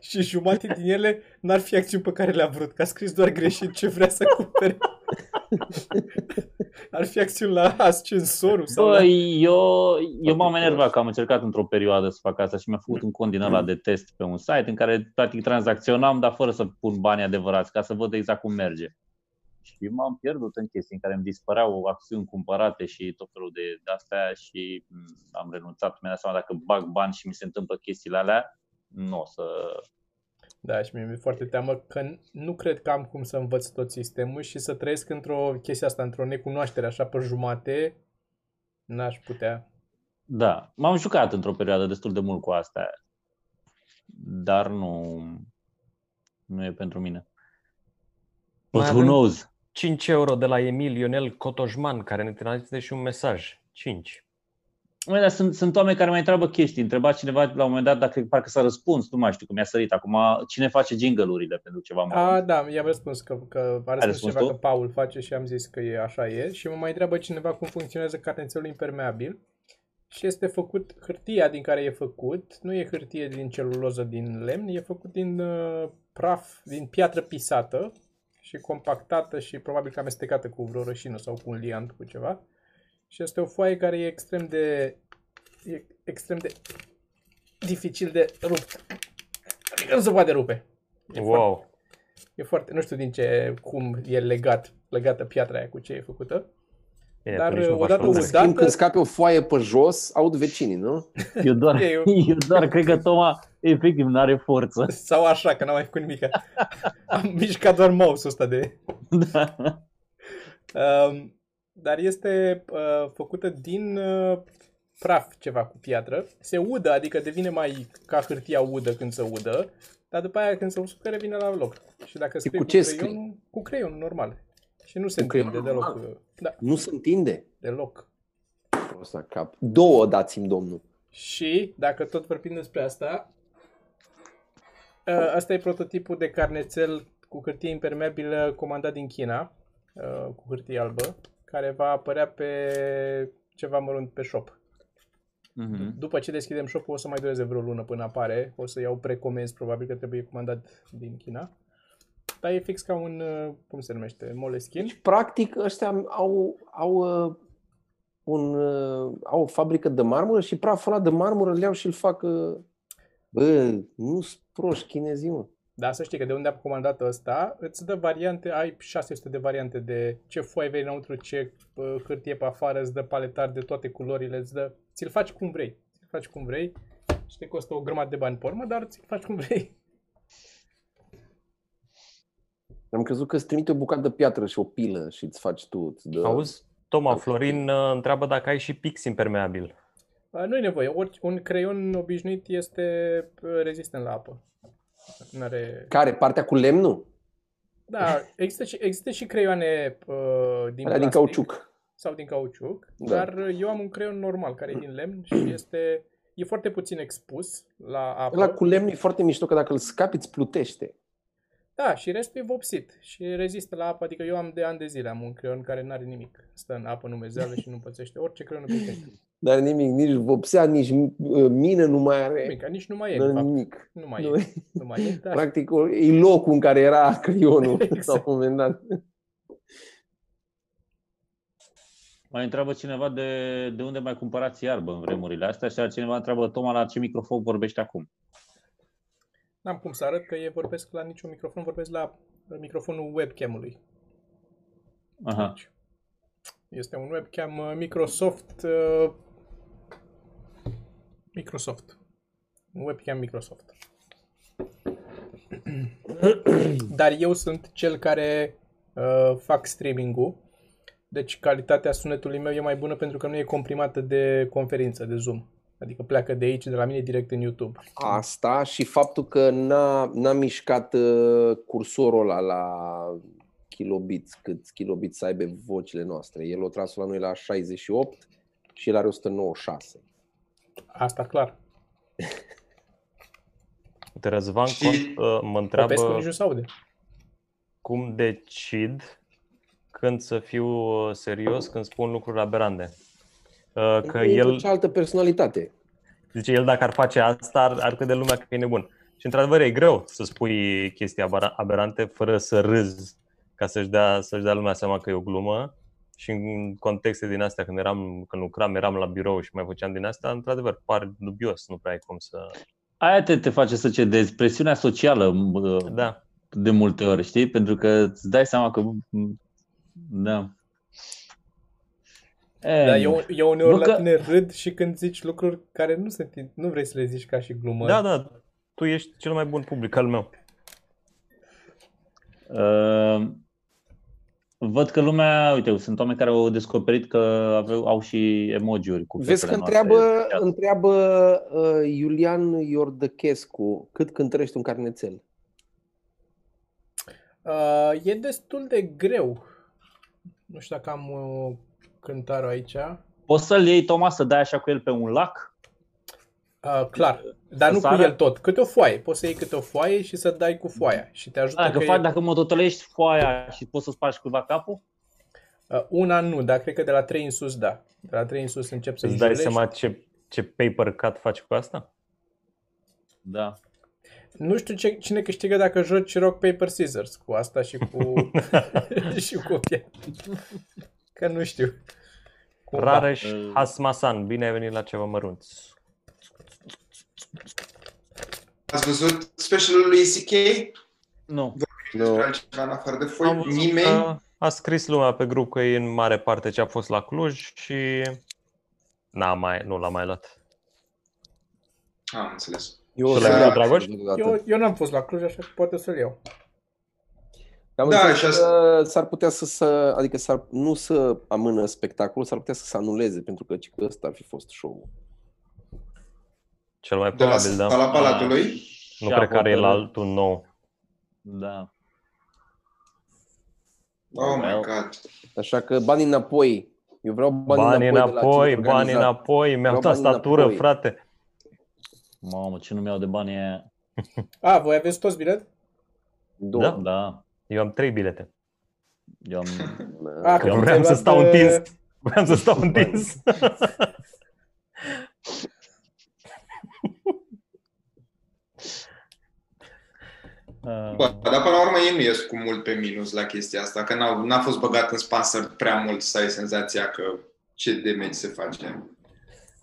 Și jumate din ele n-ar fi acțiuni pe care le-a vrut, că a scris doar greșit ce vrea să cumpere. <laughs> Ar fi acțiuni la ascensorul sau la... Băi, eu, eu m-am Foarte enervat prost. că am încercat într-o perioadă să fac asta și mi-a făcut un cont din ăla de test pe un site în care practic tranzacționam, dar fără să pun banii adevărați, ca să văd exact cum merge. Și m-am pierdut în chestii în care îmi dispăreau acțiuni cumpărate și tot felul de, de astea și m, am renunțat. Mi-am dat seama dacă bag bani și mi se întâmplă chestiile alea, nu o să... Da, și mie mi-e foarte teamă că nu cred că am cum să învăț tot sistemul și să trăiesc într-o chestie asta, într-o necunoaștere așa pe jumate. N-aș putea. Da, m-am jucat într-o perioadă destul de mult cu astea, dar nu, nu e pentru mine. But Mai who avem- knows? 5 euro de la Emil Ionel Cotojman, care ne trimite și un mesaj. 5. Măi, dar sunt, sunt oameni care mai întreabă chestii. Întreba cineva la un moment dat dacă parcă s-a răspuns, nu mai știu cum mi-a sărit acum, cine face jingle-urile pentru ceva mă A, da, i-am răspuns că, că a răspuns răspuns ceva tu? că Paul face și am zis că e așa e și mă mai întreabă cineva cum funcționează carnețelul impermeabil și este făcut, hârtia din care e făcut, nu e hârtie din celuloză din lemn, e făcut din uh, praf, din piatră pisată și compactată și probabil că amestecată cu vreo rășină sau cu un liant cu ceva. Și este o foaie care e extrem de e extrem de dificil de rupt. Adică nu se poate rupe. E Wow. E foarte, nu știu din ce, cum e legat, legată piatra aia cu ce e făcută. Bine, Dar, tu nici nu faci odată În progres. Odată- schimb, când scape o foaie pe jos, aud vecinii, nu? <laughs> Eu doar, Eu- <laughs> eu doar cred că Toma efectiv nu are forță. Sau așa, că n-am mai făcut nimic. <laughs> Am mișcat doar mouse-ul ăsta de... Da. Um, dar este uh, făcută din uh, praf ceva cu piatră. Se udă, adică devine mai ca hârtia udă când se udă, dar după aia când se uscă revine la loc. Și dacă scrii cu cu, ce creion, cu creion normal. Și nu se Cu creion întinde deloc. normal? Da, Nu se întinde. deloc. Prost la cap. Două dați-mi, domnul. Și, dacă tot vorbim despre asta, ă, asta e prototipul de carnețel cu hârtie impermeabilă comandat din China, ă, cu hârtie albă, care va apărea pe ceva mărunt pe shop. Mhm. După ce deschidem shop-ul o să mai dureze vreo lună până apare, o să iau precomenzi, probabil că trebuie comandat din China. Dar e fix ca un, ă, cum se numește, Moleskine. Practic, ăștia au, au, uh, un, uh, au o fabrică de marmură și praful ăla de marmură îl iau și îl fac... uh, Bă, nu-s proști chinezii, mă. Da, să știi că de unde am comandat ăsta, îți dă variante, ai 600 de variante de ce foaie vrei înăuntru, ce uh, hârtie pe afară, îți dă paletar de toate culorile, îți dă... Ți-l faci cum vrei, ți-l faci cum vrei și te costă o grămadă de bani pe urmă, dar ți-l faci cum vrei. <laughs> Am crezut că îți trimite o bucată de piatră și o pilă și îți faci tu. Îți dă... Auzi, Toma, Florin uh, întreabă dacă ai și pix impermeabil. Uh, Nu e nevoie, Orice, un creion obișnuit este uh, rezistent la apă. N-are... Care? Partea cu lemnul? Da, există și, există și creioane uh, din Alea din plastic. cauciuc. sau din cauciuc, Da. dar eu am un creion normal care e din lemn și <clears throat> este e foarte puțin expus la apă. Ăla cu lemn e foarte mișto, că dacă îl scapi îți plutește. Da, și restul e vopsit și rezistă la apă, adică eu am de ani de zile am un creion care nu are nimic. Stă în apă numezeală și nu pățește. Orice creion obișnuit. Dar nimic, nici vopsea, nici uh, mină nu mai are. Nimic, nici nu mai e, Nu de fapt. nimic. Nu mai Nu e. Nu mai e, dar Practic, o- e locul în care era creionul <laughs> Exact. la un moment dat. Mai întreabă cineva de, de unde mai cumpărați iarbă în vremurile astea și cineva întreabă Toma la ce microfon vorbește acum. n-am cum să arăt că e vorbesc la niciun microfon, vorbesc la microfonul webcam-ului. Aha. Deci, este un webcam uh, Microsoft uh, Microsoft. Un webcam Microsoft. <clears throat> Dar eu sunt cel care uh, fac streaming-ul. Deci calitatea sunetului meu e mai bună pentru că nu e comprimată de conferință, de Zoom. Adică pleacă de aici, de la mine, direct în YouTube. Asta și faptul că n-a, n-a mișcat uh, cursorul ăla la kilobits, cât kilobits să aibă vocile noastre. El o tras la noi la 68 și el are 196. Asta clar. Uite, Răzvan Și- Cont, uh, mă Popescu întreabă nici nu se aude. cum decid când să fiu uh, serios când spun lucruri aberante. Uh, Că E el, ce altă personalitate. zice, el dacă ar face asta, ar, ar crede lumea că e nebun. Și într-adevăr e greu să spui chestii abera- aberante fără să râzi ca să-și dea, să-și dea lumea seama că e o glumă. Și în contexte din astea, când, eram, când lucram, eram la birou și mai făceam din asta, într-adevăr, par dubios, nu prea ai cum să... Aia te, te face să cedezi. Presiunea socială bă, Da, de multe ori, știi? Pentru că îți dai seama că... m, Da. E, Dar eu, eu uneori Nu la că- tine râd și când zici lucruri care nu sunt, nu vrei să le zici ca și glumă. da, da, tu ești cel mai bun public al meu. Uh, văd că lumea, uite, sunt oameni care au descoperit că aveau, au și emoji-uri cu Vezi că fetele întreabă, noastre. întreabă uh, Iulian Iordăchescu cât cântărești un carnețel. Uh, e destul de greu. Nu știu dacă am uh, cântarul aici. Poți să-l iei, Toma, să dai așa cu el pe un lac? Uh, clar. Dar Să nu cu sară? el tot. Câte o foaie. Poți să iei câte o foaie și să dai cu foaia. Și te ajută Dacă, că faci, e, dacă mototolești foaia și poți să spargi cuiva capul? uh, una nu, dar cred că de la 3 în sus, da. De la 3 în sus încep să Îți dai seama ce, ce paper cut faci cu asta? Da. Nu știu ce, cine câștigă dacă joci rock, paper, scissors cu asta și cu <laughs> <laughs> și cu copia. Că nu știu. Cumva. Rareș Uh, Hasmasan, bine ai venit la ceva mărunți. Ați văzut specialul lui CK? Nu. Nu. Despre altceva în afară de Am foi. văzut Nimeni? că a scris lumea pe grup că e în mare parte ce a fost la Cluj și n-a mai, nu l-a mai luat. Am înțeles. Eu Tu o l-ai să- văzut, Dragoș? Eu, eu n-am fost la Cluj, așa că poate să-l iau. Am Da, înțeles și că s-ar putea să, să adică s-ar, nu să amână spectacolul, s-ar putea să se anuleze, pentru că, ci că ăsta ar fi fost show Cel mai De la probabil, da. sala Palatului? Nu Și-a cred că are el hotărât. altul nou. Da. Oh my Well. god. Așa că bani înapoi. Eu vreau bani, Bani înapoi, înapoi, de la cine bani organiza. înapoi, mi-au Vreau dat bani statură, înapoi. frate. Mamă, ce nu mi-au de bani e aia. A, <laughs> voi aveți toți bilet? Două. Da. Da. Eu am trei bilete. Eu am... A, Da. că Eu ți-ai vreau să luat, stau uh, întins. Vreau să stau <laughs> întins. <laughs> Bă, dar până la urmă ei nu ies cu mult pe minus la chestia asta, că n-au, n-a fost băgat în sponsor prea mult să ai senzația că ce de se face.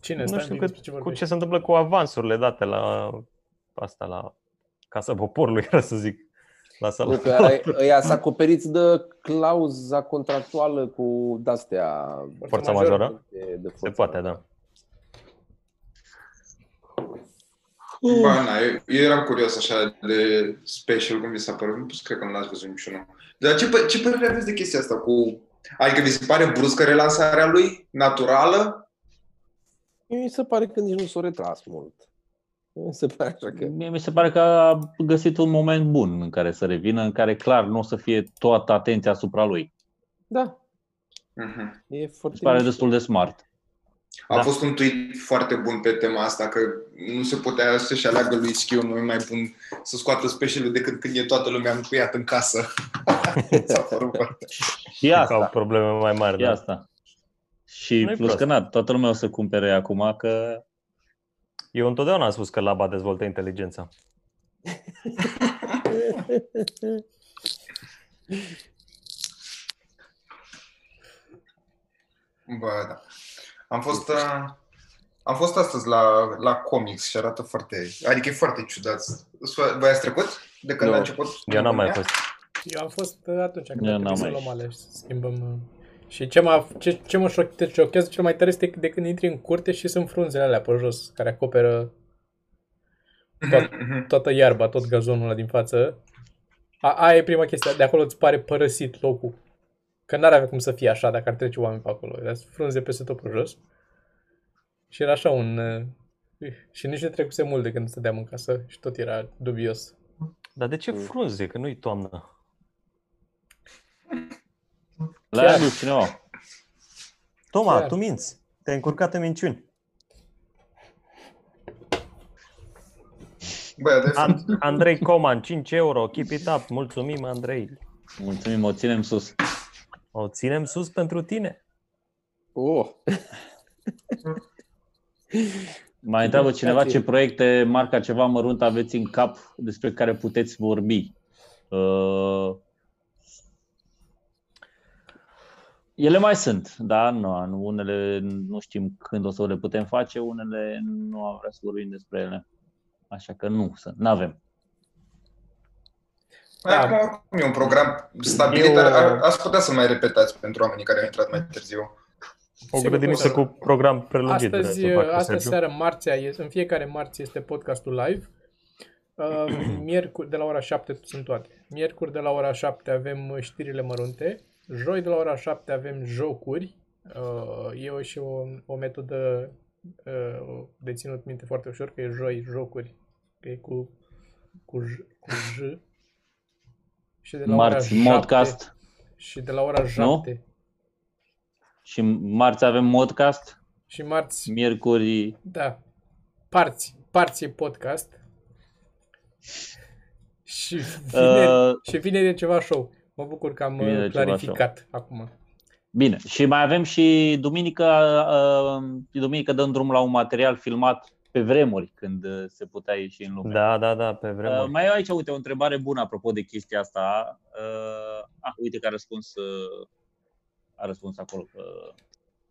Cine Nu stai? știu despre că, ce cu vorbești? ce se întâmplă cu avansurile date la asta, la Casa Poporului, <laughs> era să zic. La sala. Nu, că ai- ăia s acoperiți de clauza contractuală cu de-astea. Forța majoră? De, de Se forța poate, majoră. Da. Bă, na, eu, eu eram curios așa de special, cum vi s-a părut. Nu cred că nu l-ați văzut niciunul. Dar ce, pă- ce părere aveți de chestia asta cu... Adică vi se pare bruscă relansarea lui? Naturală? Mie Mi se pare că nici nu s-a retras mult. Mi se pare așa că... Mie mi se pare că a găsit un moment bun în care să revină, în care clar nu o să fie toată atenția asupra lui. Da, Mhm. e foarte Mi se pare mișto. destul de smart. A Da. fost un tweet foarte bun pe tema asta, că nu se putea să-și aleagă lui Schiu nu e mai bun să scoată specialul decât când e toată lumea încuiat în casă. <laughs> S-a părut foarte- Și Că au asta. probleme mai mari. Și Da. asta. Și Nu-i plus prost. că na, toată lumea o să cumpere acum că Eu întotdeauna am spus că Laba dezvoltă inteligența. Bă, da. Am fost, uh, am fost astăzi la, la comics și arată foarte... Adică e foarte ciudat. Voi ați trecut de când Nu. a început? Eu n-am mai nebunia? fost. Eu am fost uh, atunci când Eu a trebuit n-am să mai luăm alea și să schimbăm... uh, Și ce mă, ce, ce mă șoc- te șochează cel mai tare este de când intri în curte și sunt frunzele alea pe jos, care acoperă tot, Mhm. toată iarba, tot gazonul ăla din față. A, aia e prima chestie, de acolo îți pare părăsit locul. Că n-ar avea cum să fie așa dacă ar trece oameni pe acolo. Era frunze peste tot pe jos. Și era așa un... uh, Și nici nu trecuse mult de când stăteam în casă și tot era dubios. Dar de ce Mm. frunze? Că nu-i toamnă. <laughs> l-a Chiar. adus cineva. Toma, Chiar. tu minți. Te-ai încurcat în minciuni. Bă, de An- Andrei Coman, 5 euro, keep it up. Mulțumim, Andrei. Mulțumim, o ținem sus. O ținem sus pentru tine. Oh, <laughs> Mai întreabă cineva Grație. ce proiecte, marca ceva mărunt aveți în cap despre care puteți vorbi. Uh, ele mai sunt, dar nu, nu, unele nu știm când o să le putem face, unele nu am vrea să vorbim despre ele. Așa că nu sunt, nu avem. Mai acum oricum e un program stabilit, Eu- dar ar- ați putea să mai repetați pentru oamenii care au intrat mai târziu. O Sigur, grădiniță cum cu program prelungit. Astăzi, vrea să facă astăzi Sergiu. seară, marțea, este, în fiecare marți este podcastul live. <clears throat> Uh, miercuri de la ora 7 sunt toate. Miercuri de la ora 7 avem uh, știrile mărunte. Joi de la ora 7 avem jocuri. Uh, e o, și o, o metodă uh, de ținut minte foarte ușor, că e joi jocuri. Că e cu, cu, j, cu j. Și de la Marți, ora 7, modcast Și de la ora 7. și marți avem modcast, Și marți miercuri Da. Parți. Parți e podcast. Și vineri, uh, și vineri e ceva show. Mă bucur că am Vineri uh, e ceva clarificat acum. Bine, și mai avem și duminică, uh, duminică dăm drum la un material filmat pe vremuri, când uh, se putea ieși în lume. Da, da, da, pe Uh, vremuri. mai e aici, uite, o întrebare bună apropo de chestia asta. Uh, ah, uite că a răspuns, uh, a răspuns acolo. Uh,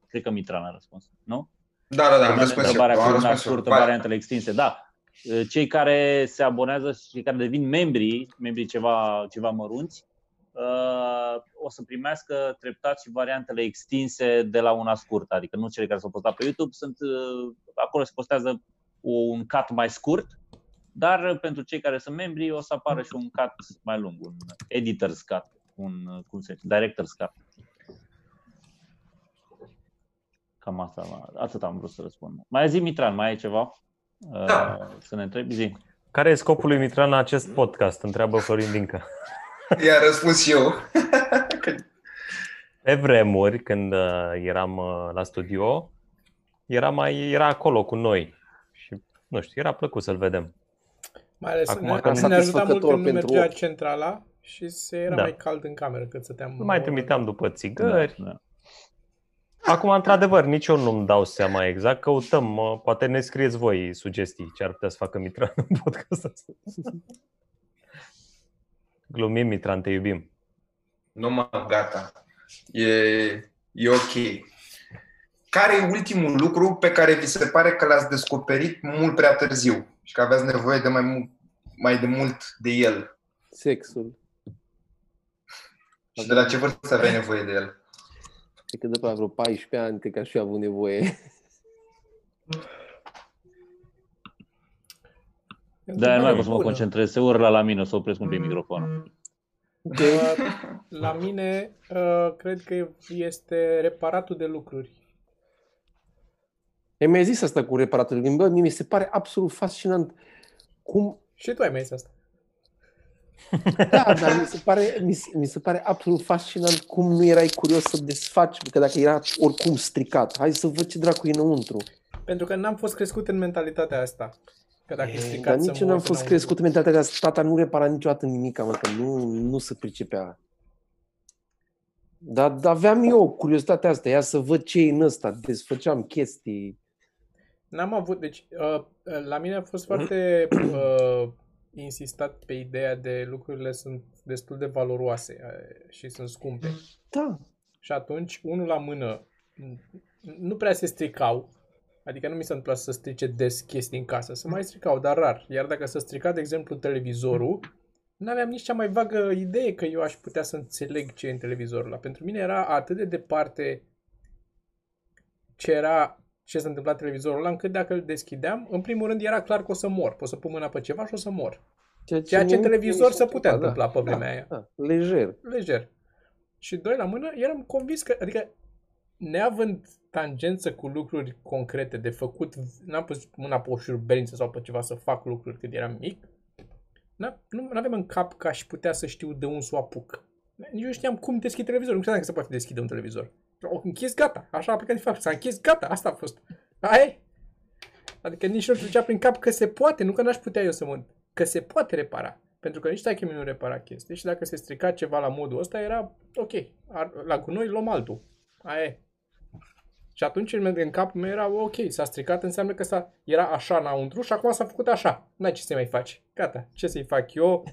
cred că Mitran a răspuns, nu? Da, da, da, am Urmează răspuns și eu. întrebarea Am cu una răspuns și eu. scurtă, Ba- variantele extinse. Da. Uh, Cei care se abonează și cei care devin membri, membrii ceva, ceva mărunți, uh, o să primească treptat și variantele extinse de la una scurtă. Adică nu cele care s-au postat pe YouTube, sunt, uh, acolo se postează un cut mai scurt, dar pentru cei care sunt membri o să apară și un cut mai lung, un editor's cut, un cum se zice, director's cut. Cam asta, atât am vrut să răspund. Mai zi Mitran, mai ai ceva? Da. Uh, Să ne întrebi? Zi. Care e scopul lui Mitran la acest podcast? Întreabă Florin Dincă. I-a răspuns și eu. Pe vremuri, când uh, eram uh, la studio, era, mai, era acolo cu noi. Și, nu știu, era plăcut să-l vedem. Mai ales Acum, ne, când- ne ajuta mult satisfăcător când nu pentru mergea ochi. centrala și se era Da. mai cald în cameră când stăteam. Nu mai trimiteam după țigări. Da, da. Acum, într-adevăr, nici eu nu-mi dau seama exact. Căutăm, uh, poate ne scrieți voi sugestii ce ar putea să facă Mitran în podcastul ăsta. Glumim, Mitran, te iubim. Nu mă, gata. E, e ok. Care e ultimul lucru pe care vi se pare că l-ați descoperit mult prea târziu și că aveați nevoie de mai, mult, mai de mult de el? Sexul. Și de la ce vârstă aveai nevoie de el? Cred că de pe la vreo 14 ani, cred că aș fi avut nevoie. <laughs> De-aia nu mai pot să mă concentrez, se urla la mine, o să opresc un pic microfonul. Uh, La mine, uh, cred că este reparatul de lucruri. E mi-ai zis asta cu reparatul. Bă, mie mi se pare absolut fascinant cum Și tu ai mai zis asta. Da, dar mi se, pare, mi, se, mi se pare absolut fascinant cum nu erai curios să desfaci, că dacă era oricum stricat, hai să văd ce dracu e înăuntru. Pentru că n-am fost crescut în mentalitatea asta. Că dacă e E, stricat dar să nici eu mor n-am fost înăuntru. crescut în mentalitatea asta, tata nu repara niciodată nimic, mă, că nu, nu se pricepea. Dar dar aveam eu curiozitatea asta, ia să văd ce e în ăsta, desfăceam chestii. N-am avut, deci uh, la mine a fost foarte uh, insistat pe ideea de lucrurile sunt destul de valoroase uh, și sunt scumpe. Da, Și atunci, unul la mână, n- nu prea se stricau. Adică nu mi s-a întâmplat să strice des chestii în casă. Se mai stricau, dar rar. Iar dacă s-a stricat, de exemplu, televizorul, nu aveam nici cea mai vagă idee că eu aș putea să înțeleg ce e în televizorul ăla. Pentru mine era atât de departe ce era ce s-a întâmplat televizorul ăla, încât dacă îl deschideam, în primul rând era clar că o să mor. Pot să pun mâna pe ceva și o să mor. Ceea ce în mie- televizor mi se putea da, întâmpla pe vremea da, aia. Da, lejer. lejer. Și doi la mână, eram convins că, adică, neavând tangență cu lucruri concrete de făcut, n-am pus mâna pe o șuruberință sau pe ceva să fac lucruri când eram mic, n- nu aveam în cap că aș putea să știu de unde să o apuc. Nici nu știam cum deschid televizorul, nu știam dacă se poate deschide un televizor. O închis, gata, așa a plecat de fapt, s-a închis, gata, asta a fost. Aia e. Adică nici nu trecea prin cap că se poate, nu că n-aș putea eu să mă... Că se poate repara. Pentru că nici taică nu repara chestii și dacă se strica ceva la modul ăsta era ok. Ar, la gunoi luăm altul. Aia e. Și atunci în, în capul meu era ok, s-a stricat, înseamnă că s-a, era așa înăuntru și acum s-a făcut așa. N-ai ce să mai faci. Gata, ce să-i fac eu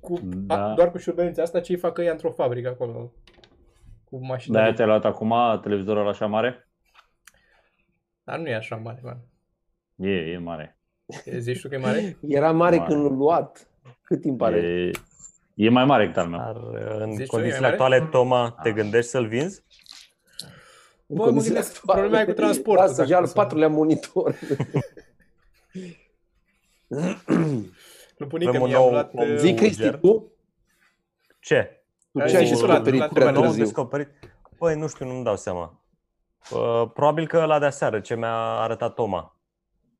cu, Da. a, doar cu șurubenița asta, ce-i fac ea într-o fabrică acolo. Cu mașina. De-aia ți-ai luat acum televizorul așa mare? Dar nu e așa mare, man. E, e mare. E- Zici tu că e mare? Era mare Mare. când l-a luat. Cât timp are? E, e mai mare decât al meu. Dar uh, în Zici tu, e condițiile mare? actuale, Toma, te Ah. gândești să-l vinzi? În Bă, mă condițiile gândesc, actuale. problema e cu transportul, Lasă, dacă și al să- patrulea monitor. Nu punică Avem un mi-a nou luat... om. uh, Zi, Cristi, Uger. tu? Ce? Tu Ai ce ai zis și tu la- descoperit la- prea la- nou târziu? descoperit? Păi, nu știu, nu-mi dau seama. Uh, probabil că la de aseară, ce mi-a arătat Toma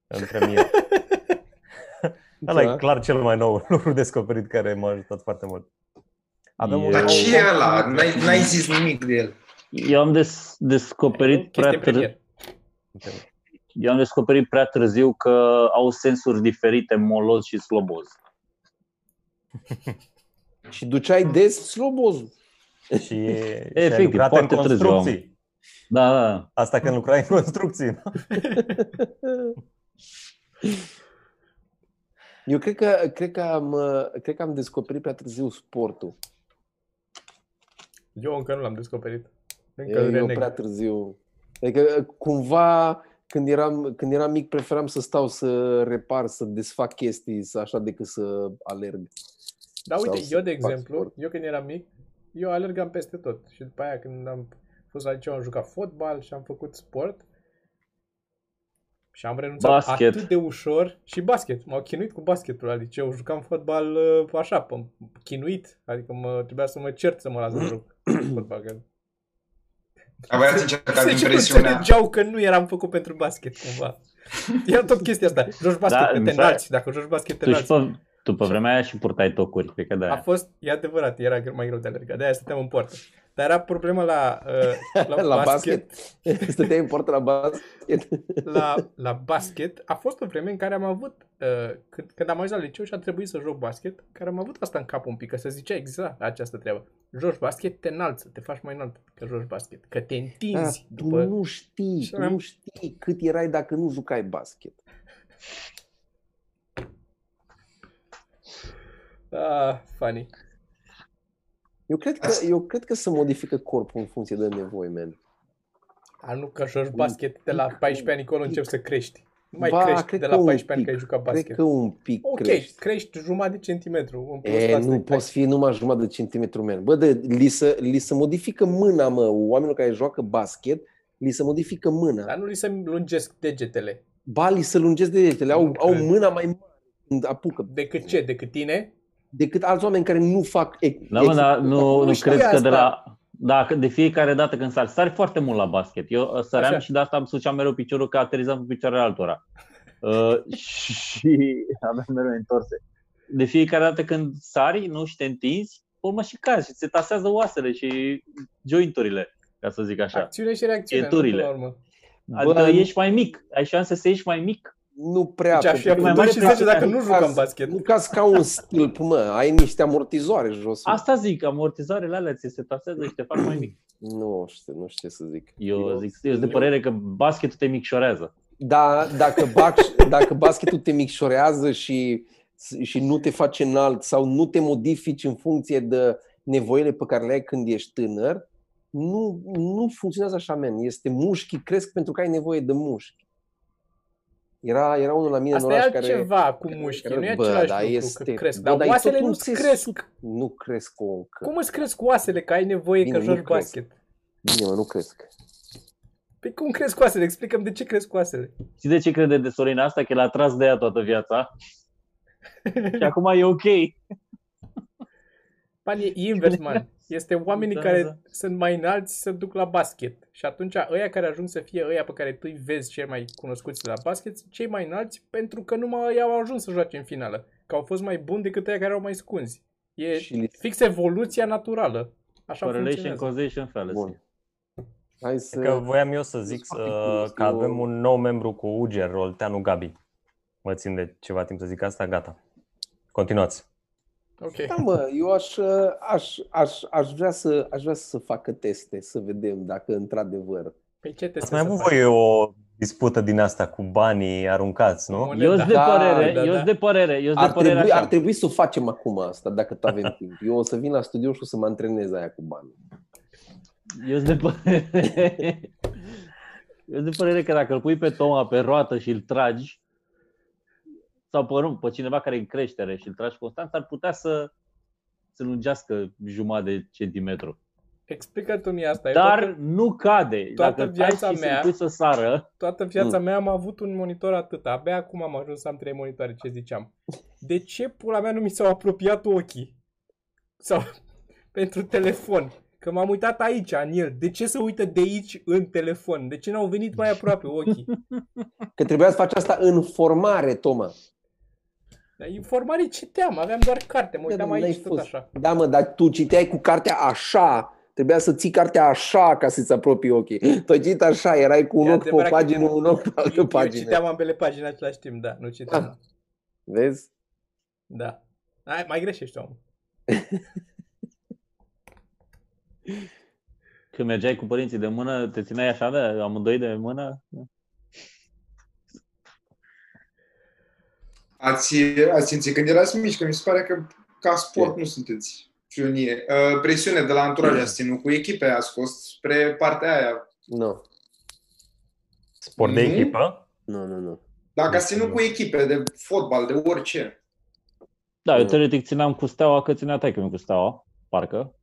în premieră. <laughs> Ăla Da. e clar cel mai nou <laughs> lucru descoperit care m-a ajutat foarte mult. Avem E- un Dar nou ce e om- ăla? N-ai, n-ai zis nimic de el. Eu am des- descoperit prea chestie târziu. premier. Eu am descoperit prea târziu că au sensuri diferite moloz și sloboz. <laughs> Și duceai des slobozul. Și, <laughs> și ai Efectiv, lucrat în foarte târziu am. construcții. Da, da. Asta când lucrai în construcții. nu? <laughs> Eu cred că, cred că, am, uh, cred că am descoperit prea târziu sportul. Eu încă nu l-am descoperit. Încă Eu, îl eu reneg. prea târziu. Adică cumva când eram, când eram mic, preferam să stau să repar, să desfac chestii, să așa, decât să alerg. Da, uite, Sau eu de să fac exemplu, sport. eu când eram mic, eu alergam peste tot. Și după aia când am fost la liceu am jucat fotbal și am făcut sport. Și am renunțat Basket. atât de ușor și basket. M-au chinuit cu basketul la liceu. Jucam fotbal uh, așa, pe, chinuit. Adică mă, trebuia să mă cert să mă las să joc <clears throat> fotbal. Că... Abia ați încercat <laughs> Sincer, nu impresiunea. înțelegeau că nu eram făcut pentru basket, cumva. <laughs> Era tot chestia asta. Joci basket Da, pe te mi se- înalți. Dacă joci basket te Tu, și înalți. Pe, tu pe vremea aia și purtai tocuri, cred că da. A fost, e adevărat, era mai greu de alergat, de-aia stăteam în poartă. Dar era problema la, <laughs> uh, la, La basket, <laughs> Stăteai în poartă la basket? <laughs> la, la basket. A fost o vreme în care am avut, uh, când, când am ajuns la liceu și a trebuit să joc basket, care am avut asta în cap un pic, că se zicea exact această treabă. Joci basket, te înalți, te faci mai înalt că joci basket, că te Da, întinzi. tu după... nu știi, Și tu am- nu știi cât erai dacă nu jucai basket. Ah, funny. Eu cred că, eu cred că se modifică corpul în funcție de nevoi, man. A, nu că joci basket de la 14 ani încolo începi să crești. Nu mai Ba, crești cred de că la un 14 ani pic. că ai jucat Cred basket. că un pic Ok, crești. crești jumătate de centimetru. În plus E, față nu de- poți fi numai jumătate de centimetru, man. Bă, de, li, se, li se modifică mâna, mă. Oamenilor care joacă basket, li se modifică mâna. Dar nu li se lungesc degetele. Ba, li se lungesc degetele, Nu au, au cred. mâna mai mare când apucă. Decât ce? Decât tine? Decât alți oameni care nu fac... E, Da, mă, dar nu, Nu nu știu cred că asta. de la... Da, că de fiecare dată când sari, sari foarte mult la basket. Eu uh, săream Așa. și de asta îmi suceam mereu piciorul că aterizam cu picioarele altora. Uh, <laughs> și aveam mereu întorse. De fiecare dată când sari, nu și te întinzi, pe urmă și cazi și se tasează oasele și jointurile, ca să zic așa. Acțiune și reacțiune. nu, Centurile. până la urmă. Adică Bă, ești mai mic, ai șanse să ieși mai mic. Nu prea. Deci aș fi pentru avut că 2 mai și mare 10 dacă nu nu jucam cazi- basket. Nu cazi ca un stâlp, mă. Ai niște amortizoare jos. mă. Asta zic, amortizoarele alea ți se tasează și te fac mai mic. Nu știu, nu știu ce să zic. Eu zic, eu sunt de părere că basketul te micșorează. Da, dacă, bac, dacă basketul te micșorează și, și nu te face înalt sau nu te modifici în funcție de nevoile pe care le ai când ești tânăr, nu, nu funcționează așa, men. Este mușchii cresc pentru că ai nevoie de mușchi. Era, era unul la mine Asta în e oraș care... altceva cu mușchii, nu e Bă, același dar lucru este- că cresc. bă, Dar dar e oasele tot nu un cresc. țesut. Nu cresc încă. Cum îți cresc oasele că ai nevoie Bine, că nu joci cresc. basket? Bine, mă, nu cresc. Păi cum cresc oasele? Explicăm de ce cresc oasele. Știi de ce crede de Sorina asta? Că l-a tras de ea toată viața. <laughs> și acum e ok. Man, e invers, man. Este oamenii Da, care da. sunt mai înalți se duc la basket. Și atunci ăia care ajung să fie ăia pe care tu îi vezi cei mai cunoscuți la basket sunt cei mai înalți pentru că nu mai au ajuns să joace în finală. Că au fost mai buni decât ăia care au mai scunzi. E Și li- fix evoluția naturală. Așa Correlation, funcționează. causation, fallacy. Bun. Hai să... Că voiam eu să zic Foarte uh, curios. că avem un nou membru cu Uger, Olteanu Gabi. Mă țin de ceva timp să zic asta, gata. Continuați. Ok. Da, mă, eu aș, aș, aș, aș, vrea să, aș vrea să facă teste, să vedem dacă într-adevăr. Păi ce te Ați mai avut voi o dispută din asta cu banii aruncați, nu? Moneda. Eu sunt de Da, părere, da, eu da. sunt de părere, eu sunt Ar de părere trebui, așa. ar trebui să o facem acum asta, dacă tot avem timp. Eu o să vin la studio și o să mă antrenez aia cu bani. Eu sunt de părere. Eu sunt de părere că dacă îl pui pe Toma pe roată și îl tragi, sau pe, nu, pe cineva care e în creștere și îl tragi constant, ar putea să să lungească jumătate de centimetru. Explică tu mie asta. Eu Dar toată, nu cade. toată Dacă viața taci și mea- să pui să sară, toată viața Mm. mea am avut un monitor atât. Abia acum am ajuns să am trei monitoare, ce ziceam. De ce pula mea nu mi s-au apropiat ochii? Sau <laughs> pentru telefon. Că m-am uitat aici, în el. De ce se uită de aici în telefon? De ce n-au venit mai aproape ochii? <laughs> Că trebuia să faci asta în formare, Toma. Dar informare citeam, aveam doar carte, mă uitam Da, n-ai aici tot fost. așa. Da, mă, dar tu citeai cu cartea așa. Trebuia să ții cartea așa ca să-ți apropii ochii. Tu ai citit așa, erai cu un E ochi pe o adevărat că pagină, un ochi pe Eu, altă eu pagină. citeam ambele pagini în același timp, da, nu citeam. Ah. Vezi? Da. Hai, mai greșești, om. când mergeai cu părinții de mână, te țineai așa de amândoi de mână? Ați, ați simțit când erați mici, că mi se pare că ca sport nu sunteți pionie. Uh, presiune de la anturaj ați ținut cu echipe, ați fost spre partea aia. Nu. Sport de Nu. echipă? Nu, nu, nu. La casino cu echipe de fotbal, de orice. Da, eu Nu. teoretic țineam cu steaua, că ținea taică cu steaua, parcă.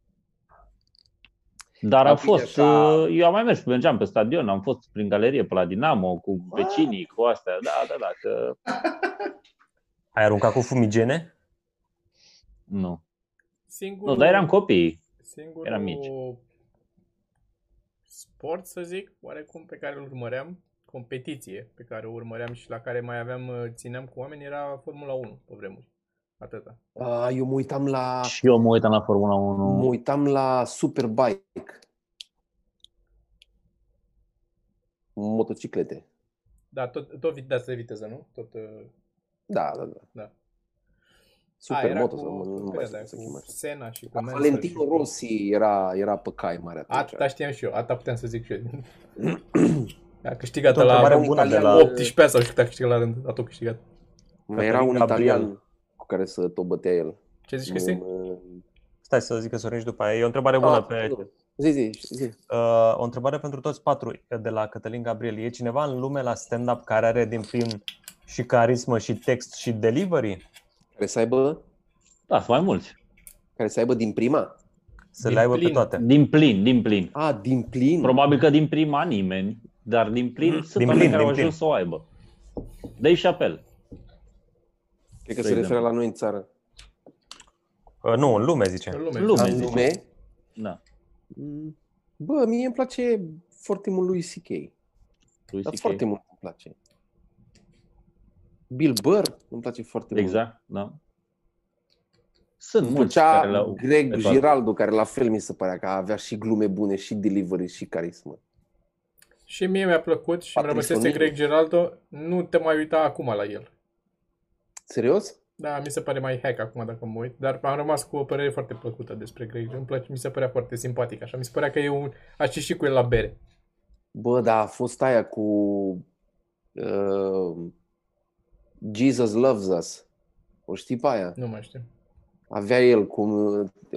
Dar am Dar bine, fost, așa- uh, eu am mai mers, mergeam pe stadion, am fost prin galerie pe la Dinamo, cu vecinii, cu astea, da, da, da, că <laughs> Ai aruncat cu fumigene? nu. Singurul, Nu, dar eram copii. Singurul eram mici. sport, să zic, oarecum pe care îl urmăream, competiție pe care o urmăream și la care mai aveam, uh, țineam cu oameni, era Formula 1 pe vremuri. Atâta. A, eu mă uitam la, Și eu mă uitam la Formula 1. mă uitam la Superbike. Motociclete. Da, tot, tot vit- de viteză, nu? Tot, uh, Da, da, da. Da. Super era moto, cu, sau nu, nu mai perioada știu aia, cum se cu cheamă. Sena și cu Dar Mansell și Valentino cu- Rossi era, era pe cai mare atunci. Atâta știam și eu, atâta puteam să zic și eu. <clears throat> A câștigat O întrebare la bună de italian, la... 18 sau știu cât a câștigat la rând, a tot câștigat. Mai era un Gabriel. italian cu care să tot bătea el. Ce zici, Cristi? Mm, Stai să zic că Sorin și după aia. E o întrebare bună ah, pe... nu. Zi, zi, zi. Uh, o întrebare pentru toți patru de la Cătălin Gabriel. E cineva în lume la stand-up care are din plin și carismă și text și delivery? Care să aibă, Da, sunt mai mulți. care să aibă din prima? Să Din le aibă pe plin. toate. Din plin, din plin. A, din plin. Probabil că din prima nimeni, dar din plin sunt Din oameni plin, care au din ajuns să o aibă. Dave Chappelle. Cred că de se referă exemplu. la noi în țară. Uh, nu, în lume, zice. În lume. Lume. În zice. lume? Da. Mm, Bă, mie îmi place foarte mult lui C.K. Lui Dar CK. foarte mult îmi place. Bill Burr îmi place foarte mult. Exact, da. Sunt Îmi mulți plăcea care le-au Greg pe toate. Giraldo, care la fel mi se părea că avea și glume bune, și delivery, și carismă. Și mie mi-a plăcut și îmi Patrick rămăsese O'Neil. Greg Geraldo. Nu te mai uita acum la el. Serios? Da, mi se pare mai hack acum dacă mă uit, dar am rămas cu o părere foarte plăcută despre Greg. Îmi place, mi se părea foarte simpatic așa. Mi se părea că e un... Aș ieși cu el la bere. Bă, da, a fost aia cu uh, Jesus Loves Us. O știi pe aia? Nu mai știu. Avea el cum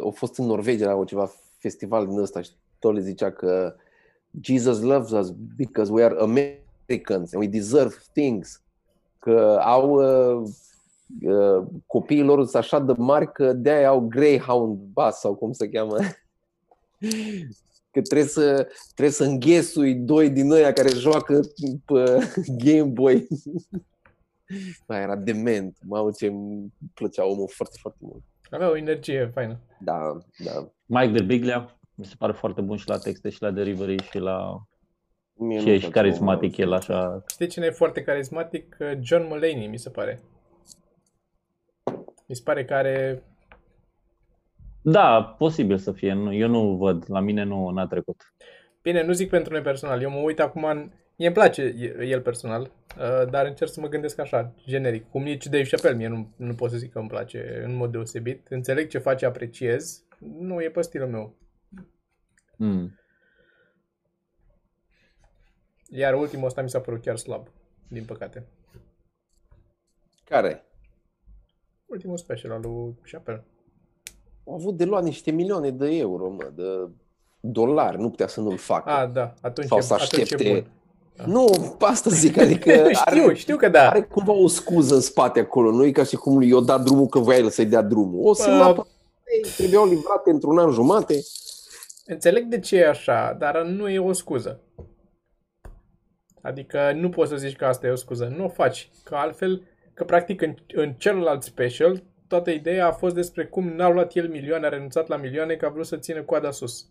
a fost în Norvegia la o ceva festival din ăsta și tot le zicea că Jesus loves us because we are Americans and we deserve things. Că au uh, uh, copiii lor sunt așa de mari că de-aia au Greyhound bus sau cum se cheamă. <laughs> Că trebuie să, trebuie să înghesui doi din ăia care joacă pe Game Boy. <laughs> Da, era dement. Mamă, ce îmi plăcea omul foarte, foarte mult. Avea o energie faină. Da, da. Mike de Biglia, mi se pare foarte bun și la texte și la delivery și la... Mie Și nu-mi e și place carismatic omul el ăsta. așa. Știi cine e foarte carismatic? John Mulaney, mi se pare. Mi se pare că are... Da, posibil să fie. Nu, eu nu văd. La mine nu n-a trecut. Bine, nu zic pentru noi personal. Eu mă uit acum în... Mie îmi place el personal, uh, dar încerc să mă gândesc așa, generic. Cum nici Dave Chappelle, mie nu, nu pot să zic că îmi place în mod deosebit. Înțeleg ce face, apreciez. Nu e pe stilul meu. Mm. Iar ultimul ăsta mi s-a părut chiar slab, din păcate. Care? Ultimul special al lui Chappelle. Au avut de luat niște milioane de euro, mă, de dolari. Nu putea să nu-l facă. Ah, da, atunci, Sau e, să atunci e aștepte. Bun. Nu, pe asta zic, adică <laughs> știu, are, știu că da. are cumva o scuză în spate acolo. Nu e ca și cum i-o dat drumul că voia el să-i dea drumul. O să Bă. lua pe trebuiau livrate într-un an jumate. Înțeleg de ce e așa, dar nu e o scuză. Adică nu poți să zici că asta e o scuză. Nu o faci. Că altfel, că practic în, în celălalt special, toată ideea a fost despre cum n-a luat el milioane, a renunțat la milioane, că a vrut să țină coada sus.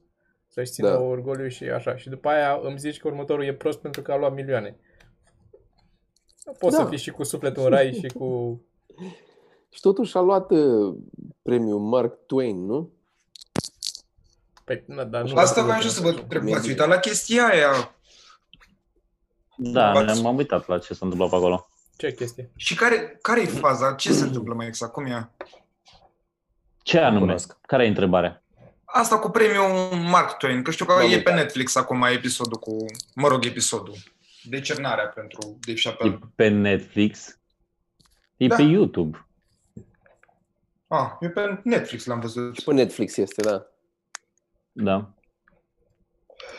Să-și țină Da. da. orgoliu și așa. Și după aia îmi zici că următorul e prost pentru că a luat milioane. Nu poți Da. să fii și cu sufletul în rai și cu... <laughs> Și totuși a luat uh, premiul Mark Twain, nu? Păi, na, dar nu Asta vreau și să vă întreb. V-ați uitat la chestia aia? Da, V-ați- m-am uitat la ce s-a întâmplat pe acolo. Ce chestie? Și care, care e faza? Ce se întâmplă mai exact? Cum e? Ce anume? cunosc. Care e întrebarea? Asta cu premiul Mark Twain, că știu că M-am e pe uitat. Netflix acum episodul cu, mă rog, episodul. Decernarea pentru Dave E Chappelle. pe Netflix? E Da. pe YouTube. Ah, eu pe Netflix l-am văzut. Și pe Netflix este, da. Da.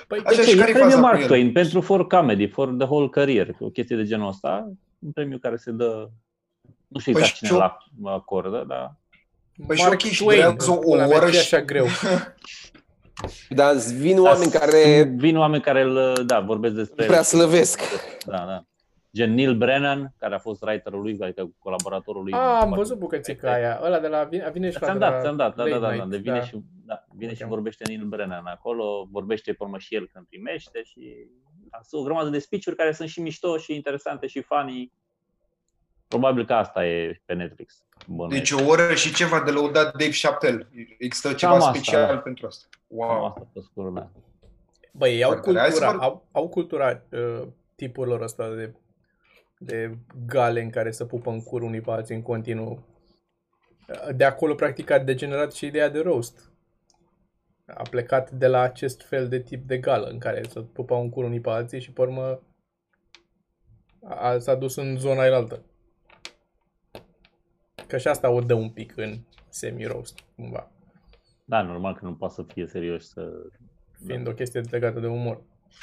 Păi, Așa, De și ce? E care-i premiul faza cu Mark el? Twain pentru for comedy, for the whole career, o chestie de genul ăsta. Un premiu care se dă, nu știu Păi exact și cine eu- îl acordă, dar Păi și Mark ok, și Twain, durează o pula mea, orăș ce e și- așa greu. <laughs> Dar vin oameni Dar care vin oameni care îl, da, vorbesc despre prea slăvesc. Da, da. Gen Neil Brennan, care a fost writerul lui, adică colaboratorul lui. Ah, am Foarte văzut bucățica aia. Ăla de la vine, vine și la Ți-am de la dat, ți-am dat, da, da, Late da, da, Night, de vine și, da, vine și Ok. vorbește Neil Brennan acolo, vorbește pe urmă și el când primește și da, sunt o grămadă de speech care sunt și mișto și interesante și funny. Probabil că asta e pe Netflix. Bănuiesc. Deci o oră și ceva de lăudat Dave Chappelle. Există ceva Cam asta, special da. pentru asta. Cam Wow. Asta pe scurt, da. Băi, ei au Foarte tare. Hai să cultura, vor- au, au cultura uh, tipurilor ăsta de, de gale în care să pupă în cur unii pe alții în continuu. De acolo, practic, a degenerat și ideea de roast. A plecat de la acest fel de tip de gală în care să pupau în cur unii pe alții și, pe urmă, a, s-a dus în zona aia Că și asta o dă un pic în semi-roast, cumva, Da, normal că nu poate să fie serios să... fiind o chestie legată de umor.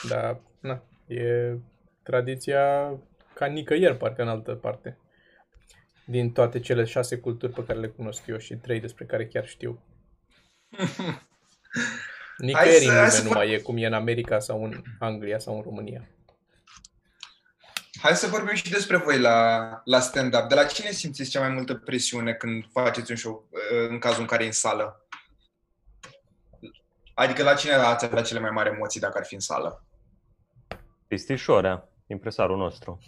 Dar, na, e tradiția ca nicăieri, parcă în altă parte. Din toate cele șase culturi pe care le cunosc eu și trei despre care chiar știu. <laughs> Nicăieri să- în hai lume să nu fac- mai e cum e în America sau în Anglia sau în România. Hai să vorbim și despre voi la, la stand-up. De la cine simțiți cea mai multă presiune când faceți un show, uh, în cazul în care e în sală? Adică la cine ați avea cele mai mari emoții dacă ar fi în sală? Cristi Șorea, impresarul nostru. <laughs>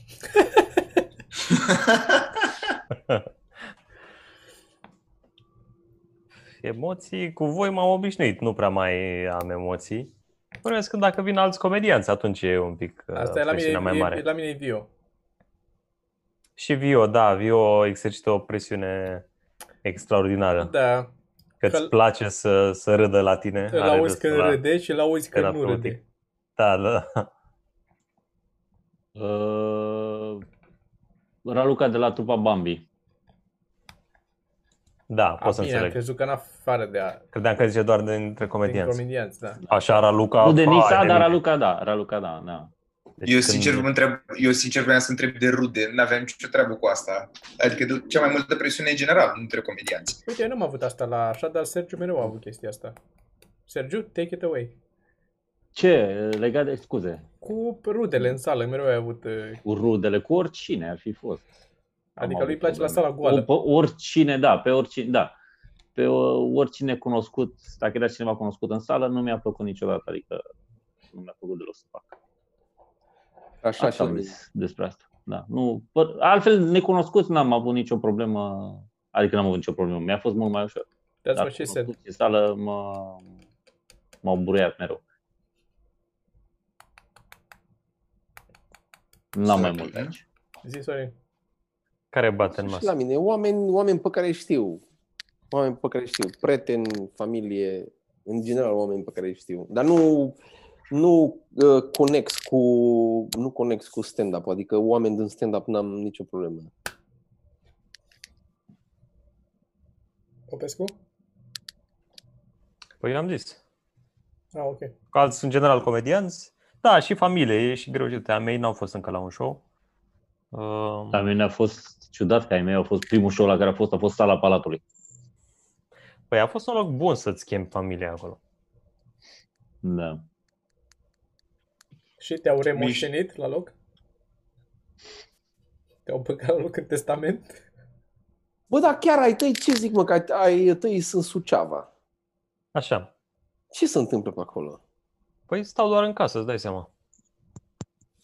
Emoții, cu voi m-am obișnuit, nu prea mai am emoții. Bănuiesc că dacă vin alți comedianți, atunci e un pic uh, Asta e la mine, presiunea mai mare. e, la mine e Vio. Și Vio, da, Vio exercită o presiune extraordinară. Da, Că că- îți place să, să râdă la tine. îl are auzi destul când la- râde și îl auzi când nu terapeutic. râde. Da, da. Uh, Raluca de la trupa Bambi. Da, A, pot să bine, am înțeleg. crezut că în afară de a, Credeam că zice doar dintre din comedianți. comedianți, da. Așa, Raluca... Nu de vai, Nisa, de dar mine. Raluca da, Raluca da, da. Deci Eu când- sincer, mă întreb, eu sincer vreau să întreb de rude, n-aveam nicio treabă cu asta. Adică de cea mai multă presiune în general, nu între comedianți. Uite, eu nu am avut asta la așa, dar Sergiu mereu a avut chestia asta. Sergiu, take it away. Ce? Legat de, scuze, Cu rudele în sală, mereu ai avut... uh, cu rudele, cu oricine ar fi fost. Adică Am lui avut place la probleme. sala goală. Pe oricine, da, pe oricine, da. Pe uh, oricine cunoscut, dacă era cineva cunoscut în sală, nu mi-a plăcut niciodată, adică nu mi-a plăcut deloc să fac. Așa, Asta și am zis despre asta. Da. Nu, pă- altfel, necunoscuți n-am avut nicio problemă, adică n-am avut nicio problemă, mi-a fost mult mai ușor. That's Dar what she said. cunoscuți în sală mă, m-au buruiat mereu. N-am mai mult aici. Zi, Sorin. Care bate în Și masă? la mine, oameni, oameni pe care îi știu. Oameni pe care îi știu. Prieteni, familie, în general oameni pe care îi știu. Dar nu, nu uh, conex cu nu conex cu stand-up, adică oameni din stand-up n-am nicio problemă. Popescu? Păi am zis. Ah, ok. Că alți, în general, comedianți. Da, și familie, e și greu. Uite, a mei n-au fost încă la un show. Uh, La mine a fost ciudat că ai mei au fost primul show la care a fost, a fost sala Palatului. Păi a fost un loc bun să-ți chemi familia acolo. Da. Și te-au remoștenit la loc? Te-au băgat la loc în testament? Bă, dar chiar ai tăi, ce zic mă, că ai tăi sunt Suceava. Așa. Ce se întâmplă pe acolo? Păi stau doar în casă, îți dai seama.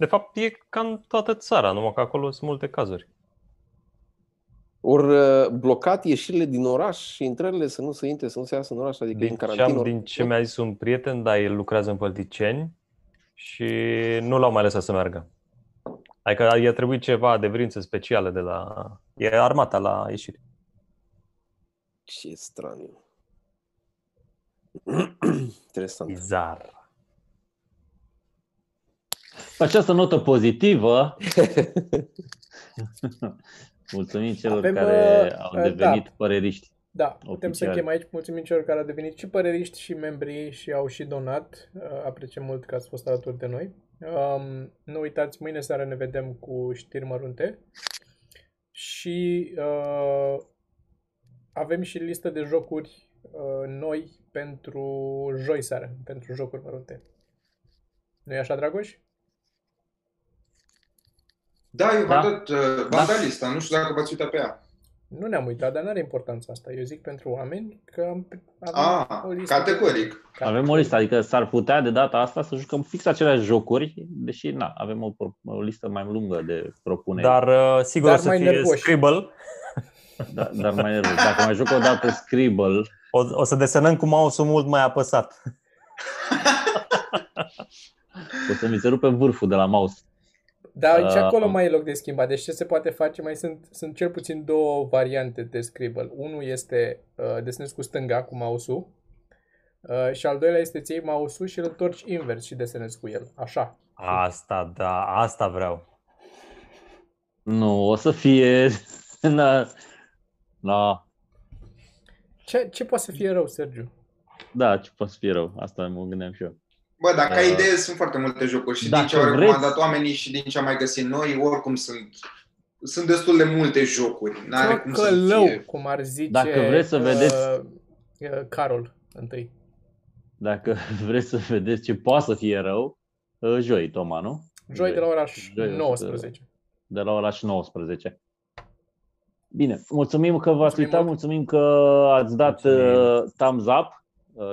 De fapt, e ca în toată țara, numai că acolo sunt multe cazuri. Ori uh, blocat ieșirile din oraș și intrările să nu se intre, să nu se iasă în oraș, adică în Din ce, carantină. am, ori- din ce mi-a zis un prieten, da, el lucrează în Pălticeni și nu l-au mai lăsat să meargă. Adică i-a trebuit ceva de vrință specială de la... E armata la ieșire. Ce straniu. <clears throat> Interesant. Bizar. Pe această notă pozitivă, <laughs> mulțumim celor Avem, care uh, au uh, devenit da. păreriști. Da, putem să Oficial. închem aici. Mulțumim celor care au devenit și păreriști și membri și au și donat. Uh, Apreciem mult că ați fost alături de noi. Um, nu uitați, mâine seară ne vedem cu știri mărunte. Și uh, avem și listă de jocuri uh, noi pentru joi seară, pentru jocuri mărunte. nu e așa, Dragoș? Da, eu Da. v-am dat, uh, v-am dat lista, nu știu dacă v-ați uitat pe ea. Nu ne-am uitat, dar nu are importanța asta. Eu zic pentru oameni că am, avem Ah, o listă. categoric. Avem o listă, adică s-ar putea de data asta să jucăm fix aceleași jocuri, deși na, avem o, pro- o listă mai lungă de propuneri. Dar uh, sigur Dar o să mai fie nervoși. Scribble. <laughs> Da, dar mai nervos. Dacă mai joc o dată Scribble, O, o să desenăm cu mouse-ul mult mai apăsat. <laughs> o să mi se rupe vârful de la mouse. Dar și Uh, acolo mai e loc de schimbat. Deci ce se poate face? Mai sunt, sunt cel puțin două variante de Scribble. Unul este uh, desenezi cu stânga, cu mouse-ul. Uh, și al doilea este îți iei mouse-ul și îl întorci invers și desenezi cu el. Așa. Asta, da, asta vreau. Nu, o să fie... <laughs> Na, na, Ce, ce poate să fie rău, Sergiu? da, ce poate să fie rău. Asta mă gândeam și eu. Bă, dacă Uh, ai idee, sunt foarte multe jocuri și din dacă ce au vreți- recomandat oamenii și din ce am mai găsit noi, oricum sunt, sunt destul de multe jocuri. N-are cum să Călău, fie. cum ar zice Dacă vreți să vedeți- uh, uh, Carol întâi. Dacă <laughs> vreți să vedeți ce poate să fie rău, uh, joi, Toma, nu? Joi de la ora Joi, 19. de la ora și 19. Bine, mulțumim că v-ați Mulțumim uitat, mult. mulțumim că ați dat Mulțumim. uh, thumbs up uh,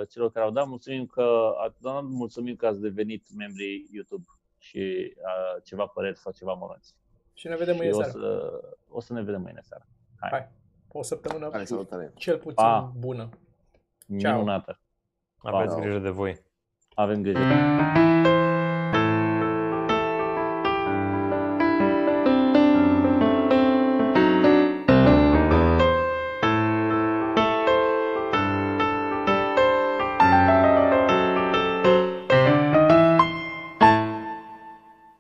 celor care au dat, mulțumim că ați dat, mulțumim că ați devenit membrii YouTube și uh, ceva păreri sau ceva mărunți. Și ne vedem Și mâine o seara. să, o să ne vedem mâine seara. Hai. O săptămână Hai, salutare! cel puțin Pa. bună. Ciao. Minunată. Aveți Wow. grijă de voi. Avem grijă.